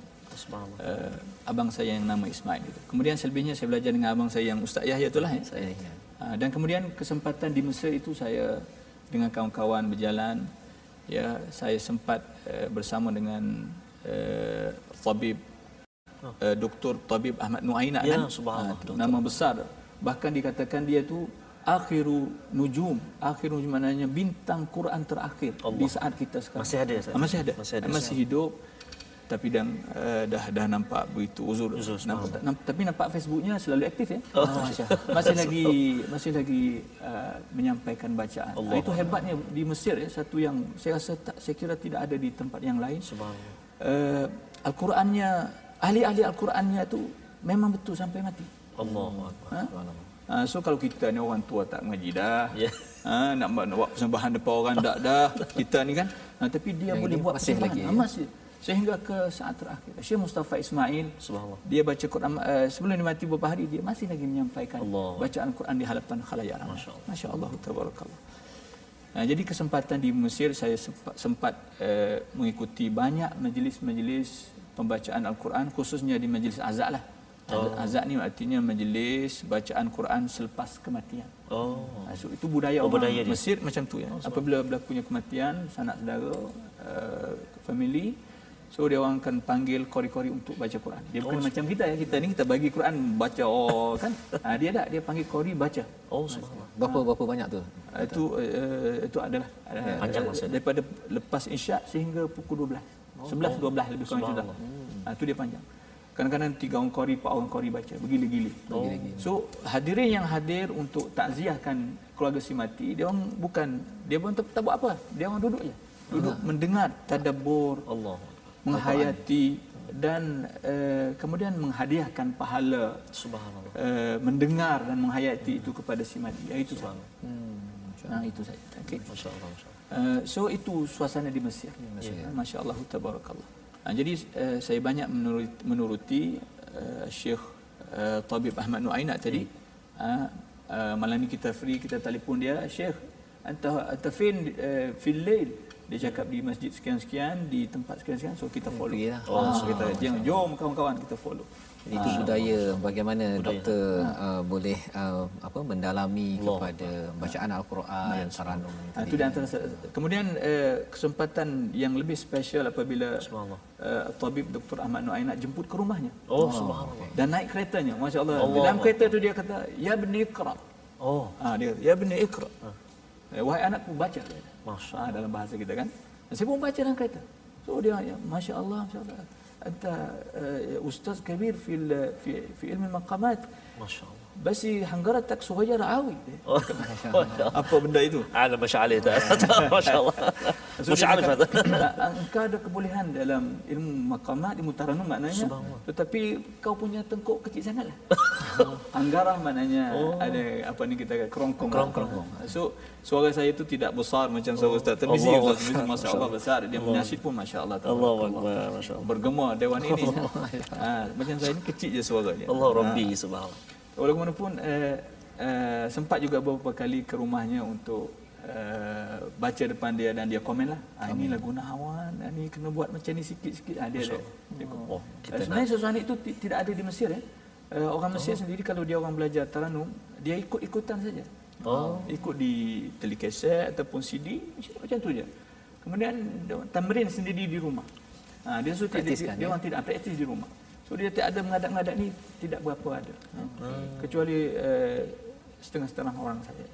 uh, abang saya yang nama Ismail itu. Kemudian selebihnya saya belajar dengan abang saya yang Ustaz Yahya itulah ya. Saya. Uh, dan kemudian kesempatan di Mesir itu saya dengan kawan-kawan berjalan ya saya sempat uh, bersama dengan uh, tabib. Uh, Dr. Tabib Ahmad Nuaina Ya, kan? subhanallah, Ah, doktor. nama besar. Bahkan dikatakan dia tu akhiru nujum. Akhiru nujum maknanya bintang Quran terakhir Allah. di saat kita sekarang. Masih ada, Ustaz? Ah, masih ada. Masih ada, masih hidup. Tapi dan uh, dah dah nampak begitu uzur, Uzur, nampak, nampak, tapi nampak Facebooknya selalu aktif ya? Oh. masih, masih lagi masih lagi uh, menyampaikan bacaan. Allah. itu hebatnya di Mesir ya satu yang saya rasa tak saya kira tidak ada di tempat yang lain. Subhanallah. Uh, Al-Qurannya ahli-ahli Al-Qurannya tu memang betul sampai mati Allahu Akbar. Ha? Ha, so kalau kita ni orang tua tak mengaji dah. Ya. Ha, nak, buat- nak buat persembahan depan orang tak dah. Kita ni kan. Ha, tapi dia Yang boleh buat masih persembahan. lagi, Ha, ya? masih. sehingga ke saat terakhir. Syekh Mustafa Ismail Subhanallah. dia baca Quran uh, sebelum dia mati beberapa hari dia masih lagi menyampaikan Allah. bacaan Quran di hadapan khalayak ramai. Masya Allah. Masya-Allah tabarakallah. Nah, jadi kesempatan di Mesir saya sempat, sempat uh, mengikuti banyak majlis-majlis pembacaan Al-Quran khususnya di majlis azak lah. Oh. Azak ni artinya majlis bacaan Quran selepas kematian. Oh. Ha, So, itu budaya Oh, orang budaya dia. Mesir macam tu ya. Apabila berlakunya kematian sanak saudara, uh, family, so dia orang akan panggil kori-kori untuk baca Quran. Dia bukan macam kita ya. Kita ni kita bagi Quran baca oh kan. Ha, dia tak dia panggil kori baca. Oh, subhanallah. Berapa berapa banyak tu? Uh, itu uh, itu adalah uh, Panjang masa dia. daripada lepas isyak sehingga pukul 12. 11 12 lebih kurang macam tu. Ha, itu dia panjang. Kadang-kadang tiga orang kori, empat orang kori baca. Bergila-gila. Oh. So hadirin yang hadir untuk takziahkan keluarga si mati, dia orang bukan dia pun tak, tak buat apa. Dia orang duduk je. Duduk mendengar tadabbur, Allah. Menghayati dan uh, kemudian menghadiahkan pahala Subhanallah. uh, mendengar dan menghayati itu kepada si mati. Ya, itu saja. Nah, itu saja. Okey. Masya Allah. Masya Allah. Uh, so itu suasana di Mesir. Ya. Masya Allah, tabarakallah. Ha, jadi uh, saya banyak menuruti, menuruti uh, Syekh uh, Tabib Ahmad Nuainat tadi. Uh, uh, malam ni kita free, kita telefon dia, Syekh, anta anta fin uh, fil lail. Dia cakap di masjid sekian-sekian, di tempat sekian-sekian, so kita follow. lah. Oh, so kita jom, jom kawan-kawan kita follow. Jadi itu budaya bagaimana doktor uh, boleh uh, apa mendalami kepada bacaan al-Quran, taranum Ha, itu antara kemudian uh, kesempatan yang lebih special apabila Subhanallah. uh, tabib Dr. Ahmad Nuainat jemput ke rumahnya Oh, subhanallah. dan naik keretanya masya-Allah Allah. di dalam kereta tu dia kata ya bani iqra Oh, ha dia ya bani iqra eh, wahai anakku baca Masya ha, dalam bahasa kita kan. Dan saya pun baca dalam kereta. So dia ya, masya-Allah masya-Allah. Anta uh, ustaz kabir fil fi fi ilmu maqamat. Masya Allah. Besi hanggara tak suhaja rawi. Oh, apa benda itu? Alam masya-Allah. Masya-Allah. Masya-Allah. Engkau ada kebolehan dalam ilmu maqamat, ilmu taranum maknanya. Tetapi kau punya tengkuk kecil sangatlah. Hanggara maknanya oh. ada apa ni kita kata kerongkong. Kerongkong. Ah, so suara saya itu tidak besar macam suara oh. Ustaz Tapi Allah. Ustaz Tamizi masya-Allah besar. Dia menyasyid pun masya-Allah. Allah akbar. Masya-Allah. Bergema dewan ini. Ha, macam saya ini kecil je suaranya. Allah ah. Rabbi subhanahu. Walaupun uh, uh, sempat juga beberapa kali ke rumahnya untuk uh, baca depan dia dan dia komen lah. Ah, ini lagu Nahawan, ah, ni kena buat macam ni sikit-sikit. Ah, dia. Dia komen. Oh, kita Uh, sebenarnya sesuatu itu ti- tidak ada di Mesir ya. Uh, orang Mesir sendiri kalau dia orang belajar taranum, dia ikut-ikutan saja. Oh. Ikut di telekaset ataupun CD, macam tu je. Kemudian dia- tamrin sendiri di rumah. Ha, dia tidak dia, dia ya? orang tidak praktis di rumah. So dia tak ada mengadap-ngadap ni tidak berapa ada. Ha. Kecuali uh, setengah-setengah orang saja.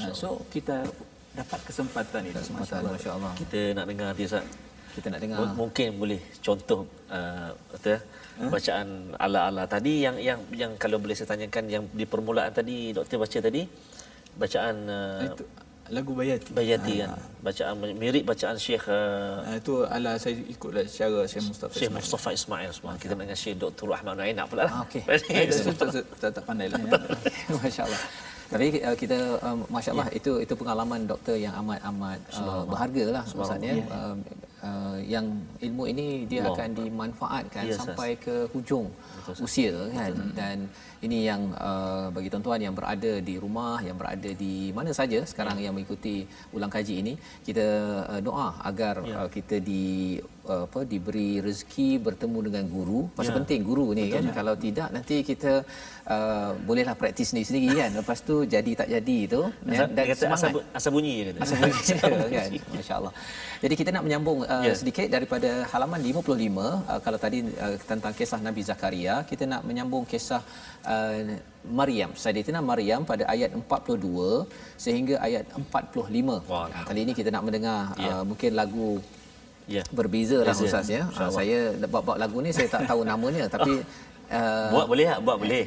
Ha, so kita dapat kesempatan ini. kesempatan masya-Allah. Kita nak dengar dia Ustaz. Kita nak dengar M- Mungkin boleh contoh uh, betul, bacaan ala-ala tadi yang yang yang kalau boleh saya tanyakan yang di permulaan tadi doktor baca tadi bacaan uh, Itu lagu Bayati. Bayati kan bacaan mirip bacaan Syekh uh, Ha, itu ala saya ikutlah cara Syekh Mustafa. Syekh. Mustafa Ismail subhanallah kita nak dengan Syekh Dr. Rahman Nuainak pula lah. Ah, okey. Tak, tak, tak, tak pandai lah. Ya. Masya-Allah. Tapi uh, kita uh, masya-Allah itu itu pengalaman doktor yang amat amat uh, berharga lah maksudnya uh, uh, yang ilmu ini dia Allah. akan dimanfaatkan Ya, sampai ke hujung usia kan? Dan ini yang uh, bagi tuan-tuan yang berada di rumah yang berada di mana saja sekarang yang mengikuti ulang kaji ini kita uh, doa agar uh, kita di apa diberi rezeki bertemu dengan guru pasal penting guru ni kan kalau tidak nanti kita uh, bolehlah praktis sendiri-sendiri kan lepas tu jadi tak jadi tu ya, Asal, dan kata semangat bu- asal bunyi je dia kata. Asal bunyi kan masya-Allah. Jadi kita nak menyambung uh, Ya. sedikit daripada halaman 55 uh, kalau tadi uh, tentang kisah Nabi Zakaria kita nak menyambung kisah uh, Maryam Sayyidatina Maryam pada ayat 42 sehingga ayat 45. Wah. Uh, kali ini kita nak mendengar Ya. uh, mungkin lagu Ya. berbeza lah Beza, Ustaz ya. Uh, saya bab-bab lagu ni saya tak tahu namanya tapi uh, Buat boleh tak? Buat boleh.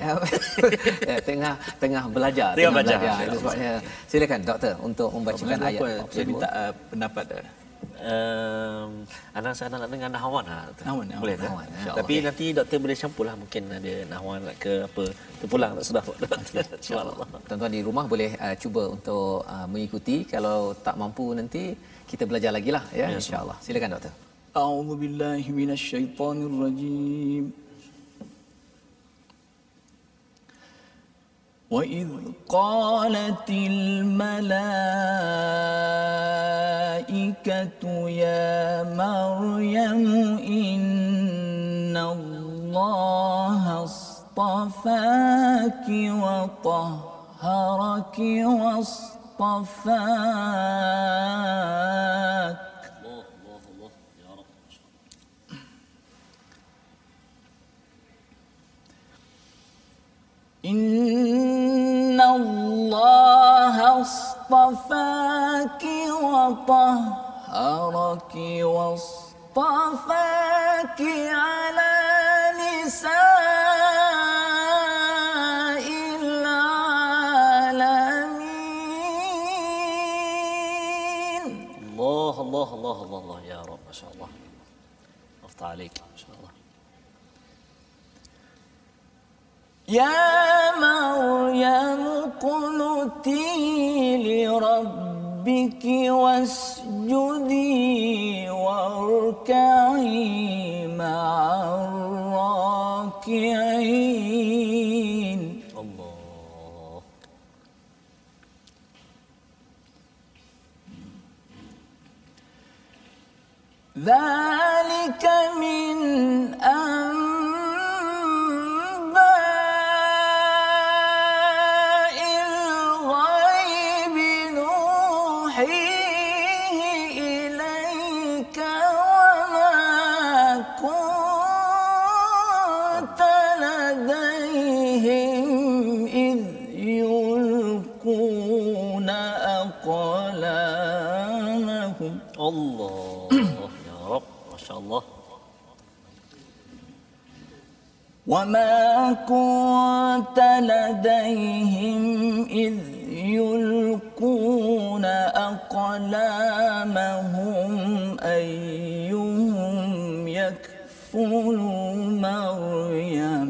Ya, tengah tengah belajar Tengah belajar. itu sebabnya silakan doktor untuk membacakan ayat saya 42. minta uh, pendapat uh, Um, anak saya nak dengar Nahwan ha. Nahwan, Nahwan. Boleh tak? Nahwan, insya-Allah. Tapi nanti doktor boleh campur lah mungkin ada Nahwan ke apa. Terpulang tak sedap. Subhanallah. Tuan-tuan di rumah boleh uh, cuba untuk uh, mengikuti. Kalau tak mampu nanti kita belajar lagi lah ya, Ya, insya-Allah. Silakan doktor. أعوذ بالله من الشيطان الرجيم وإذ قالت الملائكة يا مريم إن الله اصطفاك وطهرك واصطفاك إن الله اصطفاك وطهرك واصطفاك على يا مريم اقنتي لربك واسجدي واركعي مع الراكعين. الله. ذلك من أنباء الله يا رب ما شاء الله. وما كنت لديهم إذ يلقون أقلامهم أيهم يكفل مريم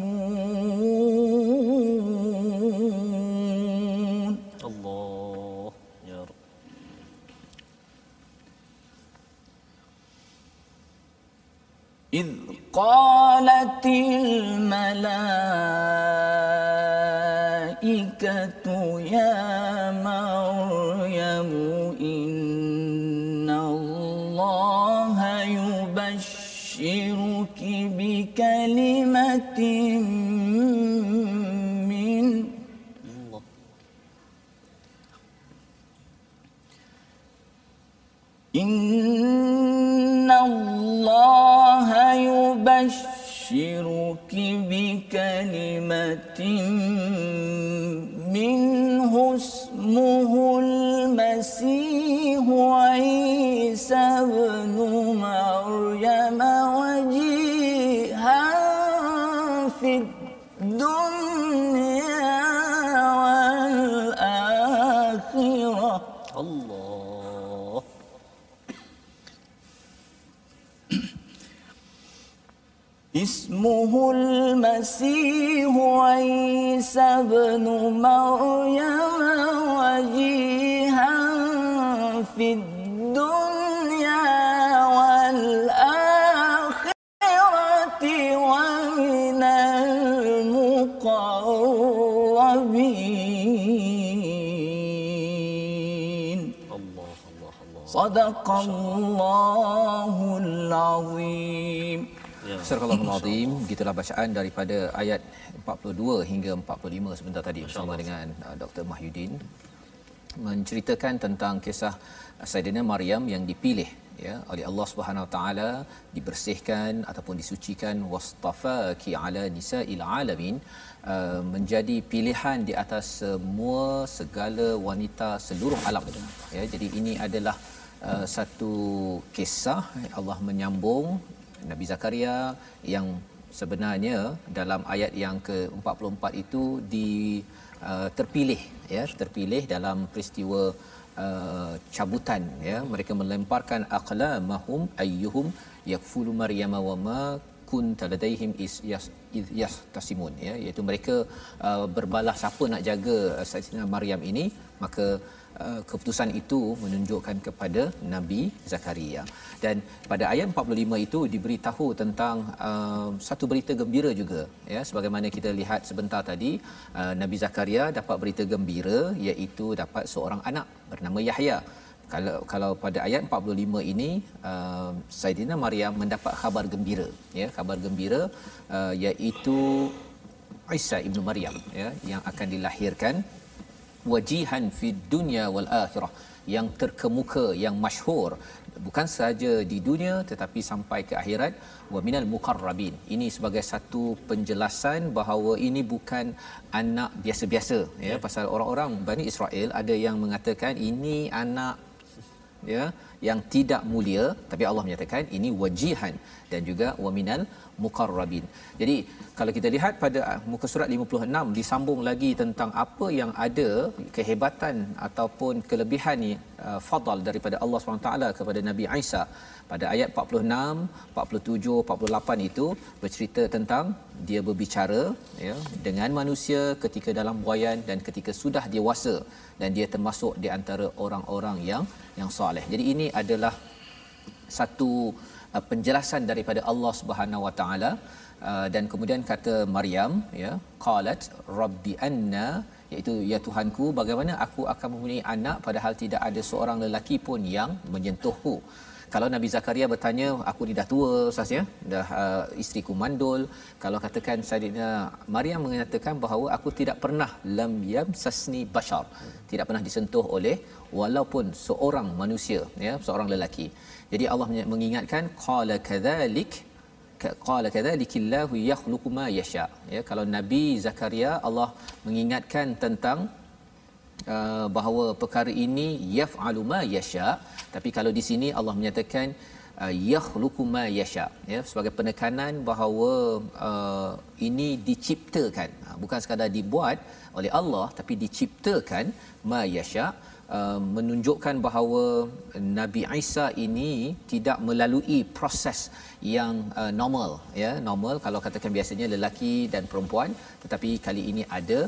قالت الملائكة يا مريم إن الله يبشرك بكلمة الله. إن بكلمة منه اسمه المسيح عيسى ابن اسمه المسيح عيسى بن مريم وجيها في الدنيا والآخرة ومن المقربين. الله الله الله صدق الله العظيم. Ya. Surah Al-Azim gitulah bacaan daripada ayat 42 hingga 45 sebentar tadi bersama dengan uh, Dr. Mahyudin. Menceritakan tentang kisah Saidina Maryam yang dipilih ya oleh Allah Subhanahu Wa Taala dibersihkan ataupun disucikan wastafaki ala nisa'il alamin. Uh, menjadi pilihan di atas semua segala wanita seluruh alam. Ya jadi ini adalah uh, satu kisah Allah menyambung Nabi Zakaria yang sebenarnya dalam ayat yang ke-44 itu di uh, terpilih ya terpilih dalam peristiwa uh, cabutan ya. Mereka melemparkan aqlamahum ayyuhum yakfulu maryama wa ma kunta ladaihim is yas yas tasimun ya. Iaitu mereka uh, berbalah siapa nak jaga uh, Sayyidina Maryam ini maka keputusan itu menunjukkan kepada Nabi Zakaria. Dan pada ayat 45 itu diberitahu tentang uh, satu berita gembira juga ya. Sebagaimana kita lihat sebentar tadi uh, Nabi Zakaria dapat berita gembira iaitu dapat seorang anak bernama Yahya. Kalau kalau pada ayat 45 ini uh, Saidina Maryam mendapat khabar gembira ya. Khabar gembira uh, iaitu Isa ibnu Maryam ya yang akan dilahirkan wajihan fi dunya wal akhirah yang terkemuka yang masyhur bukan sahaja di dunia tetapi sampai ke akhirat. Wa minal muqarrabin. Ini sebagai satu penjelasan bahawa ini bukan anak biasa-biasa ya, ya. pasal orang-orang Bani Israel ada yang mengatakan ini anak ya yang tidak mulia tapi Allah menyatakan ini wajihan dan juga waminal muqarrabin. Jadi kalau kita lihat pada ah, muka surat 56 disambung lagi tentang apa yang ada kehebatan ataupun kelebihan ni uh, fadal daripada Allah SWT kepada Nabi Isa pada ayat 46, 47, 48 itu bercerita tentang dia berbicara ya dengan manusia ketika dalam buayan dan ketika sudah dewasa. Dan dia termasuk di antara orang-orang yang yang soleh. Jadi ini adalah satu uh, penjelasan daripada Allah Subhanahu Wa Taala. Uh, dan kemudian kata Maryam ya qalat rabbi anna iaitu ya Tuhanku bagaimana aku akan mempunyai anak padahal tidak ada seorang lelaki pun yang menyentuhku kalau Nabi Zakaria bertanya aku ni dah tua ustaz ya? Dah uh, isteriku mandul. Kalau katakan Saidina Maryam mengatakan bahawa aku tidak pernah lam yamsasni bashar. Tidak pernah disentuh oleh walaupun seorang manusia ya seorang lelaki. Jadi Allah mengingatkan qala kadzalik qala kadzalikillahu yakhluqu ma yasha. Ya kalau Nabi Zakaria Allah mengingatkan tentang uh, bahawa perkara ini yaf'alu ma yasha. Tapi kalau di sini Allah menyatakan uh, yakhluqu ma yasha. Ya sebagai penekanan bahawa uh, ini diciptakan. Uh, bukan sekadar dibuat oleh Allah tapi diciptakan ma yasha Uh, menunjukkan bahawa Nabi Isa ini tidak melalui proses yang uh, normal ya. Normal kalau katakan biasanya lelaki dan perempuan tetapi kali ini ada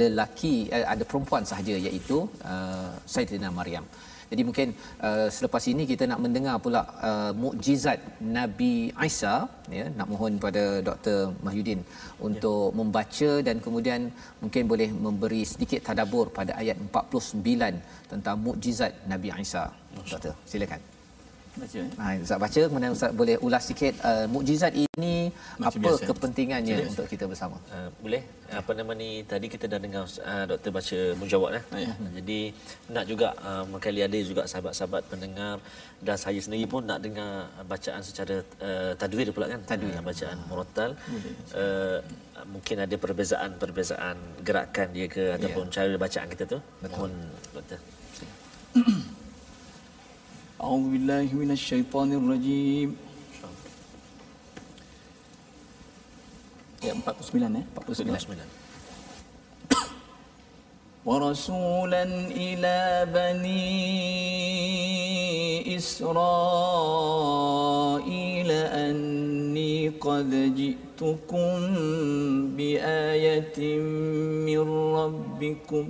lelaki uh, ada perempuan sahaja iaitu uh, Sayyidina Maryam jadi mungkin uh, selepas ini kita nak mendengar pula uh, mukjizat Nabi Isa ya nak mohon pada Dr Mahyudin untuk ya. membaca dan kemudian mungkin boleh memberi sedikit tadabbur pada ayat 49 tentang mukjizat Nabi Isa. Doktor, silakan baca. Ha, Ustaz baca kemudian Ustaz boleh ulas sikit uh, mukjizat ini Macam apa biasa. kepentingannya Macam untuk kita bersama. Uh, boleh. Apa nama ni tadi kita dah dengar uh, doktor baca mujawab eh. Uh, ya. Jadi nak juga uh, mengkali ada juga sahabat-sahabat pendengar dan saya sendiri pun nak dengar bacaan secara uh, tadwir pula kan. Tadwir uh, bacaan uh, murattal. Uh, mungkin ada perbezaan-perbezaan gerakan dia ke ataupun yeah. cara bacaan kita tu. Mohon doktor. أعوذ بالله من الشيطان الرجيم يا 49 49 ورسولا إلى بني إسرائيل أني قد جئتكم بآية من ربكم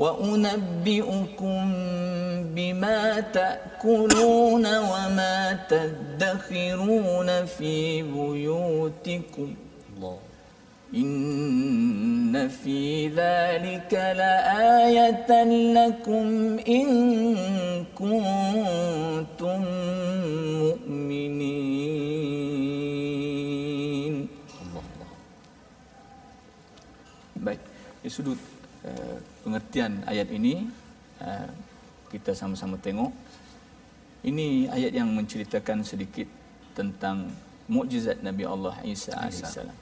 وأنبئكم بما تأكلون وما تدخرون في بيوتكم الله إن في ذلك لآية لكم إن كنتم مؤمنين الله الله. بيت. ya pengertian ayat ini uh, kita sama-sama tengok ini ayat yang menceritakan sedikit tentang mukjizat Nabi Allah Isa alaihissalam.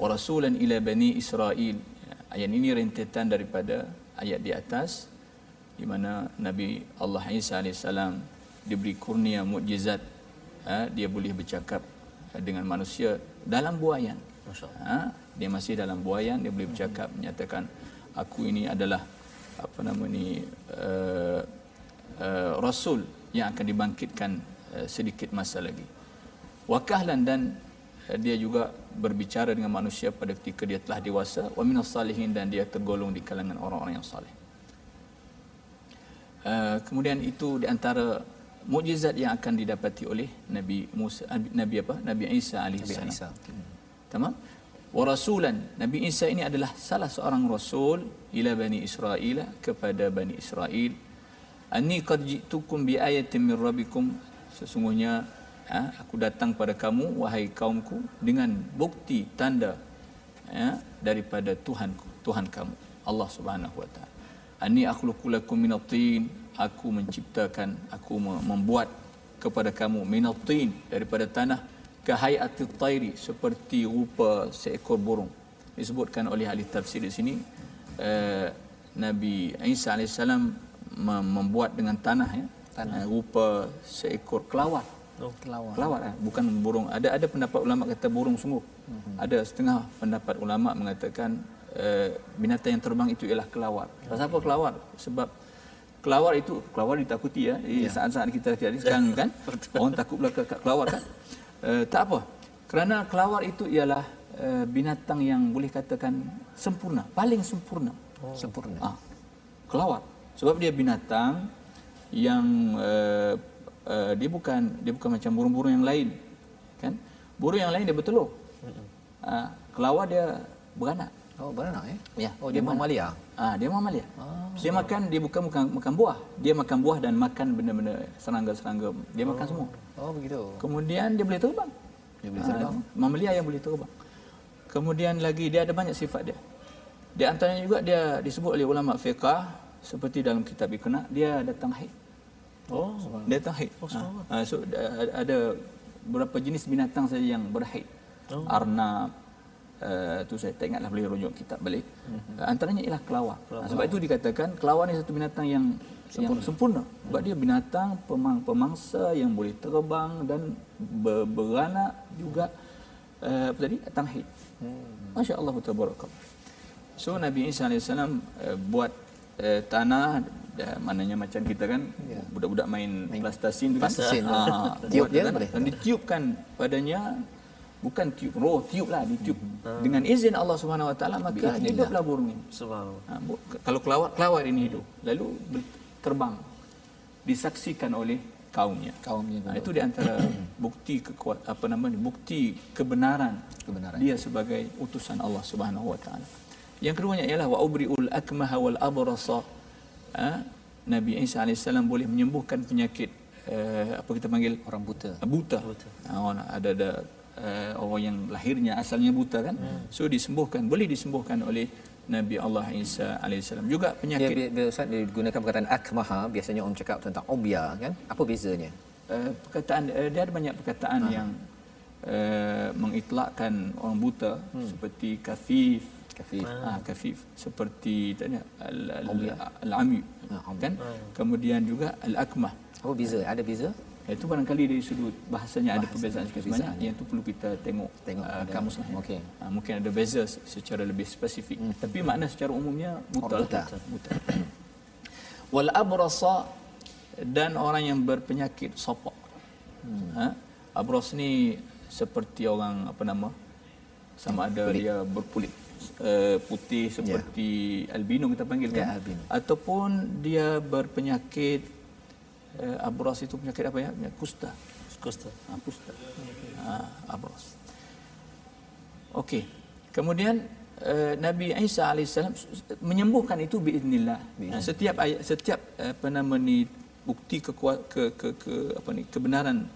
Wa rasulan ila bani Israel. Ayat ini rentetan daripada ayat di atas di mana Nabi Allah Isa alaihissalam diberi kurnia mukjizat ha, dia boleh bercakap dengan manusia dalam buayan. Ha, dia masih dalam buayan dia boleh bercakap menyatakan aku ini adalah apa nama ni uh, uh, rasul yang akan dibangkitkan uh, sedikit masa lagi. Wakahlan dan uh, dia juga berbicara dengan manusia pada ketika dia telah dewasa wa minas salihin dan dia tergolong di kalangan orang-orang yang saleh. Uh, kemudian itu di antara mukjizat yang akan didapati oleh Nabi Musa Nabi apa Nabi Isa alaihissalam. Tamam? Wa rasulan Nabi Isa ini adalah salah seorang rasul ila bani Israel kepada bani Israel. Ani qad ji'tukum bi ayatin min rabbikum sesungguhnya ha, aku datang pada kamu wahai kaumku dengan bukti tanda ya, daripada Tuhanku Tuhan kamu Allah Subhanahu wa taala. Ani akhluqu lakum minatin aku menciptakan aku membuat kepada kamu minatin daripada tanah kahayatit tairi seperti rupa seekor burung disebutkan oleh ahli tafsir di sini uh, Nabi Isa alaihissalam membuat dengan tanah ya tanah. Uh, rupa seekor kelawar oh, kelawar kelawar eh? bukan burung ada ada pendapat ulama kata burung sungguh uh-huh. ada setengah pendapat ulama mengatakan uh, binatang yang terbang itu ialah kelawar uh-huh. apa kelawar sebab kelawar itu kelawar ditakuti ya, ya. saat-saat kita jadi sekarang kan orang takut pula kelawar kan uh, tak apa kerana kelawar itu ialah uh, binatang yang boleh katakan sempurna paling sempurna oh. sempurna ah, kelawar sebab dia binatang yang uh, uh, dia bukan dia bukan macam burung-burung yang lain kan burung yang lain dia bertelur uh, kelawar dia beranak Oh, beranak eh? Ya. Oh, dia, dia mamalia. Ah, dia mamalia. Ah, dia makan dia bukan makan makan buah. Dia makan buah dan makan benda-benda serangga-serangga. Dia oh. makan semua. Oh, begitu. Kemudian dia boleh terbang. Dia boleh terbang. Ah, mamalia yang boleh terbang. Kemudian lagi dia ada banyak sifat dia. Di antaranya juga dia disebut oleh ulama fiqh seperti dalam kitab Iqna, dia datang haid. Oh, dia datang haid. Oh, ah, so ada beberapa jenis binatang saja yang berhaid. Oh. Arnab, uh, tu saya tak ingatlah boleh rujuk kitab balik. Uh, antaranya ialah kelawar. kelawar. Uh, sebab itu dikatakan kelawar ni satu binatang yang sempurna. yang sempurna. Sebab dia binatang pemang pemangsa yang boleh terbang dan ber, beranak juga uh, apa tadi? Tanghid. Hmm. Masya-Allah tabarakallah. So Nabi Isa AS uh, buat uh, tanah uh, mananya macam kita kan ya. budak-budak main, main plastasin tu kan. Plastasin. Ha, tiup dia boleh. Dan ditiupkan padanya bukan tiup roh tiup lah ditiup hmm. dengan izin Allah Subhanahu Wa Taala maka hiduplah burung ini subhanallah ha, bu, kalau kelawar kelawar ini hidup lalu terbang disaksikan oleh kaumnya. Kaumnya ha, itu di antara bukti kekuat apa namanya bukti kebenaran kebenaran. dia sebagai utusan Allah Subhanahu Wa Taala. Yang keduanya ialah wa ubriul akmah wal abrasa. Ha, Nabi Isa alaihissalam boleh menyembuhkan penyakit uh, apa kita panggil? Orang buta. Buta, buta. Ha, ada ada uh, orang yang lahirnya asalnya buta kan? Hmm. so disembuhkan boleh disembuhkan oleh Nabi Allah Isa alaihissalam juga penyakit dia, dia, Ustaz dia gunakan perkataan akmaha. Biasanya orang cakap tentang obia kan? Apa bezanya? Uh, perkataan uh, dia ada banyak perkataan Aha. yang uh, mengitlakkan orang buta. Hmm. seperti kafif. Kafif. Ah kafif. Seperti tadi al-ami. Kan? Kemudian juga al-akmah. Oh beza. Ada beza itu barangkali dari sudut bahasanya Bahasa, ada perbezaan sikit sebanyak yang itu perlu kita tengok tengok uh, kamus lah. Okay. Uh, mungkin ada beza secara lebih spesifik. Hmm. Tapi makna secara umumnya buta. Buta. buta. Wal abrasa dan orang yang berpenyakit sopak. Hmm. Ha? Abras ni seperti orang apa nama? Sama ada Kulit. dia berkulit uh, putih ya. seperti yeah. albino kita panggil kan? Yeah, albino. Ataupun dia berpenyakit uh, abras itu penyakit apa ya? Penyakit kusta. Kusta. Ha, kusta. Ha, abras. Okey. Kemudian uh, Nabi Isa alaihissalam menyembuhkan itu biiznillah. Ha, setiap ayat setiap apa nama ni bukti kekuat ke, ke ke apa ni kebenaran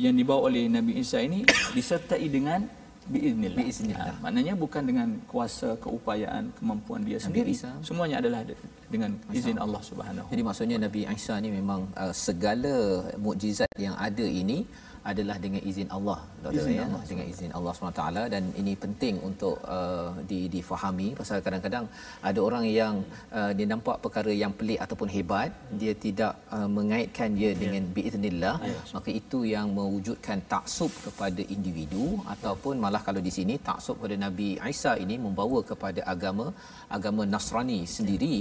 yang dibawa oleh Nabi Isa ini disertai dengan biiznillah. Biiznillah. Ha, maknanya bukan dengan kuasa, keupayaan, kemampuan dia sendiri. Isa. Semuanya adalah de- dengan izin Allah Subhanahu. Jadi maksudnya Nabi Isa ni memang uh, segala mukjizat yang ada ini adalah dengan izin Allah doktor Izin ya Allah. dengan izin Allah SWT dan ini penting untuk uh, di difahami. Pasal kadang-kadang ada orang yang uh, dia nampak perkara yang pelik ataupun hebat dia tidak uh, mengaitkan dia dengan biiznillah maka itu yang mewujudkan taksub kepada individu ataupun malah kalau di sini taksub kepada Nabi Isa ini membawa kepada agama agama Nasrani sendiri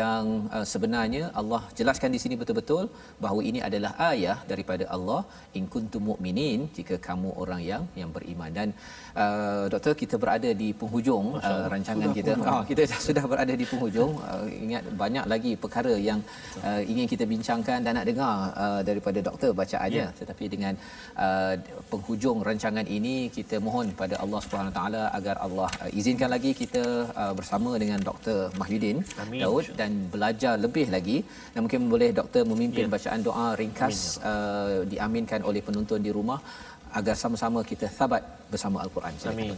yang uh, sebenarnya Allah jelaskan di sini betul-betul bahawa ini adalah ayah daripada Allah in kuntum mukminin jika kamu orang yang yang beriman. Dan uh, doktor kita berada di penghujung uh, rancangan kita. oh, kita dah, sudah berada di penghujung. Uh, ingat banyak lagi perkara yang uh, ingin kita bincangkan dan nak dengar uh, daripada doktor bacaannya yeah. tetapi dengan uh, penghujung rancangan ini kita mohon pada Allah Subhanahu taala agar Allah uh, izinkan lagi kita uh, bersama dengan Dr Mahyudin Amin. Daud dan belajar lebih lagi. Dan mungkin boleh doktor memimpin Ya. bacaan doa ringkas uh, diaminkan oleh penonton penonton di rumah agar sama-sama kita sabat bersama Al-Quran. Amin.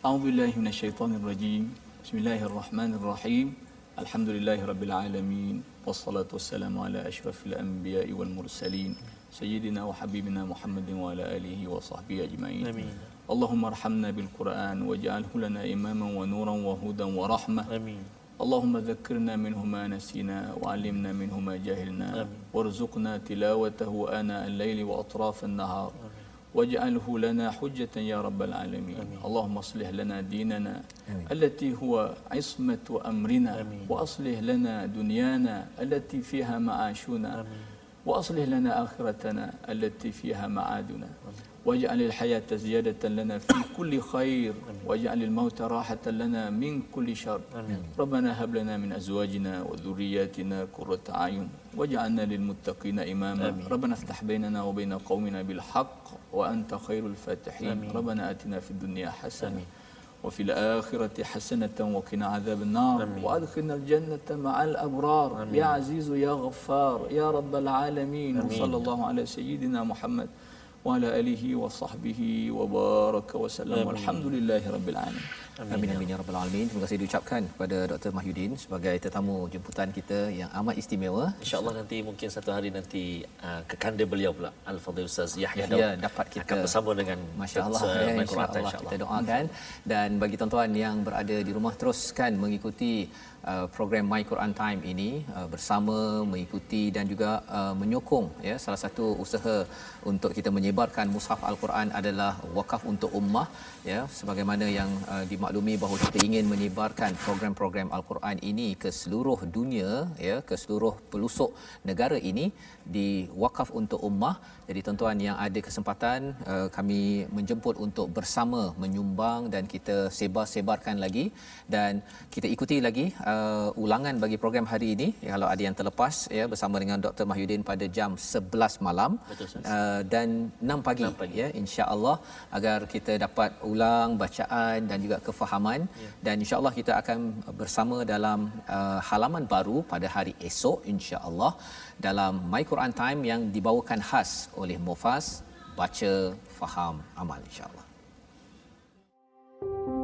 A'udzubillahi minasyaitonirrajim. Bismillahirrahmanirrahim. Alhamdulillahirabbil alamin. Wassalatu wassalamu ala asyrafil anbiya'i wal mursalin. Sayyidina wa habibina Muhammadin wa ala alihi wa sahbihi ajma'in. Amin. Allahumma arhamna bil Qur'an waj'alhu lana imaman wa nuran wa hudan wa rahmah. Amin. اللهم ذكرنا منه ما نسينا وعلمنا منه ما جهلنا. وارزقنا تلاوته آناء الليل وأطراف النهار واجعله لنا حجة يا رب العالمين آمين. اللهم اصلح لنا ديننا آمين. التي هو عصمة أمرنا آمين. وأصلح لنا دنيانا التي فيها معاشنا آمين. وأصلح لنا آخرتنا التي فيها معادنا واجعل الحياة زيادة لنا في كل خير واجعل الموت راحة لنا من كل شر. ربنا هب لنا من أزواجنا وذرياتنا قرة أعين واجعلنا للمتقين إماما. ربنا افتح بيننا وبين قومنا بالحق وأنت خير الفاتحين. ربنا آتنا في الدنيا حسنة. وفي الآخرة حسنة وقنا عذاب النار. وأدخلنا الجنة مع الأبرار. يا عزيز يا غفار يا رب العالمين. وصلى الله على سيدنا محمد وعلى alihi wa sahbihi wa baraka wa لله رب العالمين Amin. Amin. Amin. Ya Rabbal Alamin. Terima kasih diucapkan kepada Dr. Mahyudin sebagai tetamu jemputan kita yang amat istimewa. InsyaAllah nanti mungkin satu hari nanti uh, kekanda beliau pula. Al-Fadhil Ustaz Yahya ya, dapat kita akan bersama dengan Masya Allah. Ya, insya Allah. Kita doakan. Dan bagi tuan-tuan yang berada di rumah teruskan mengikuti uh, program My Quran Time ini uh, bersama mengikuti dan juga uh, menyokong ya. Salah satu usaha untuk kita menyebarkan mushaf Al-Quran adalah wakaf untuk ummah ya. Sebagaimana yang dimaklumi bahawa kita ingin menyebarkan program-program Al-Quran ini ke seluruh dunia ya ke seluruh pelosok negara ini di wakaf untuk ummah jadi tuan-tuan yang ada kesempatan uh, kami menjemput untuk bersama menyumbang dan kita sebar-sebarkan lagi. Dan kita ikuti lagi uh, ulangan bagi program hari ini. Ya, kalau ada yang terlepas ya bersama dengan Dr Mahyudin pada jam 11 malam. Betul, uh, dan 6 pagi, 6 pagi. ya insya-Allah agar kita dapat ulang bacaan dan juga kefahaman. Ya. dan insya-Allah kita akan bersama dalam uh, halaman baru pada hari esok insya-Allah dalam My Quran Time yang dibawakan khas oleh Mufas baca faham amal insyaallah. thank you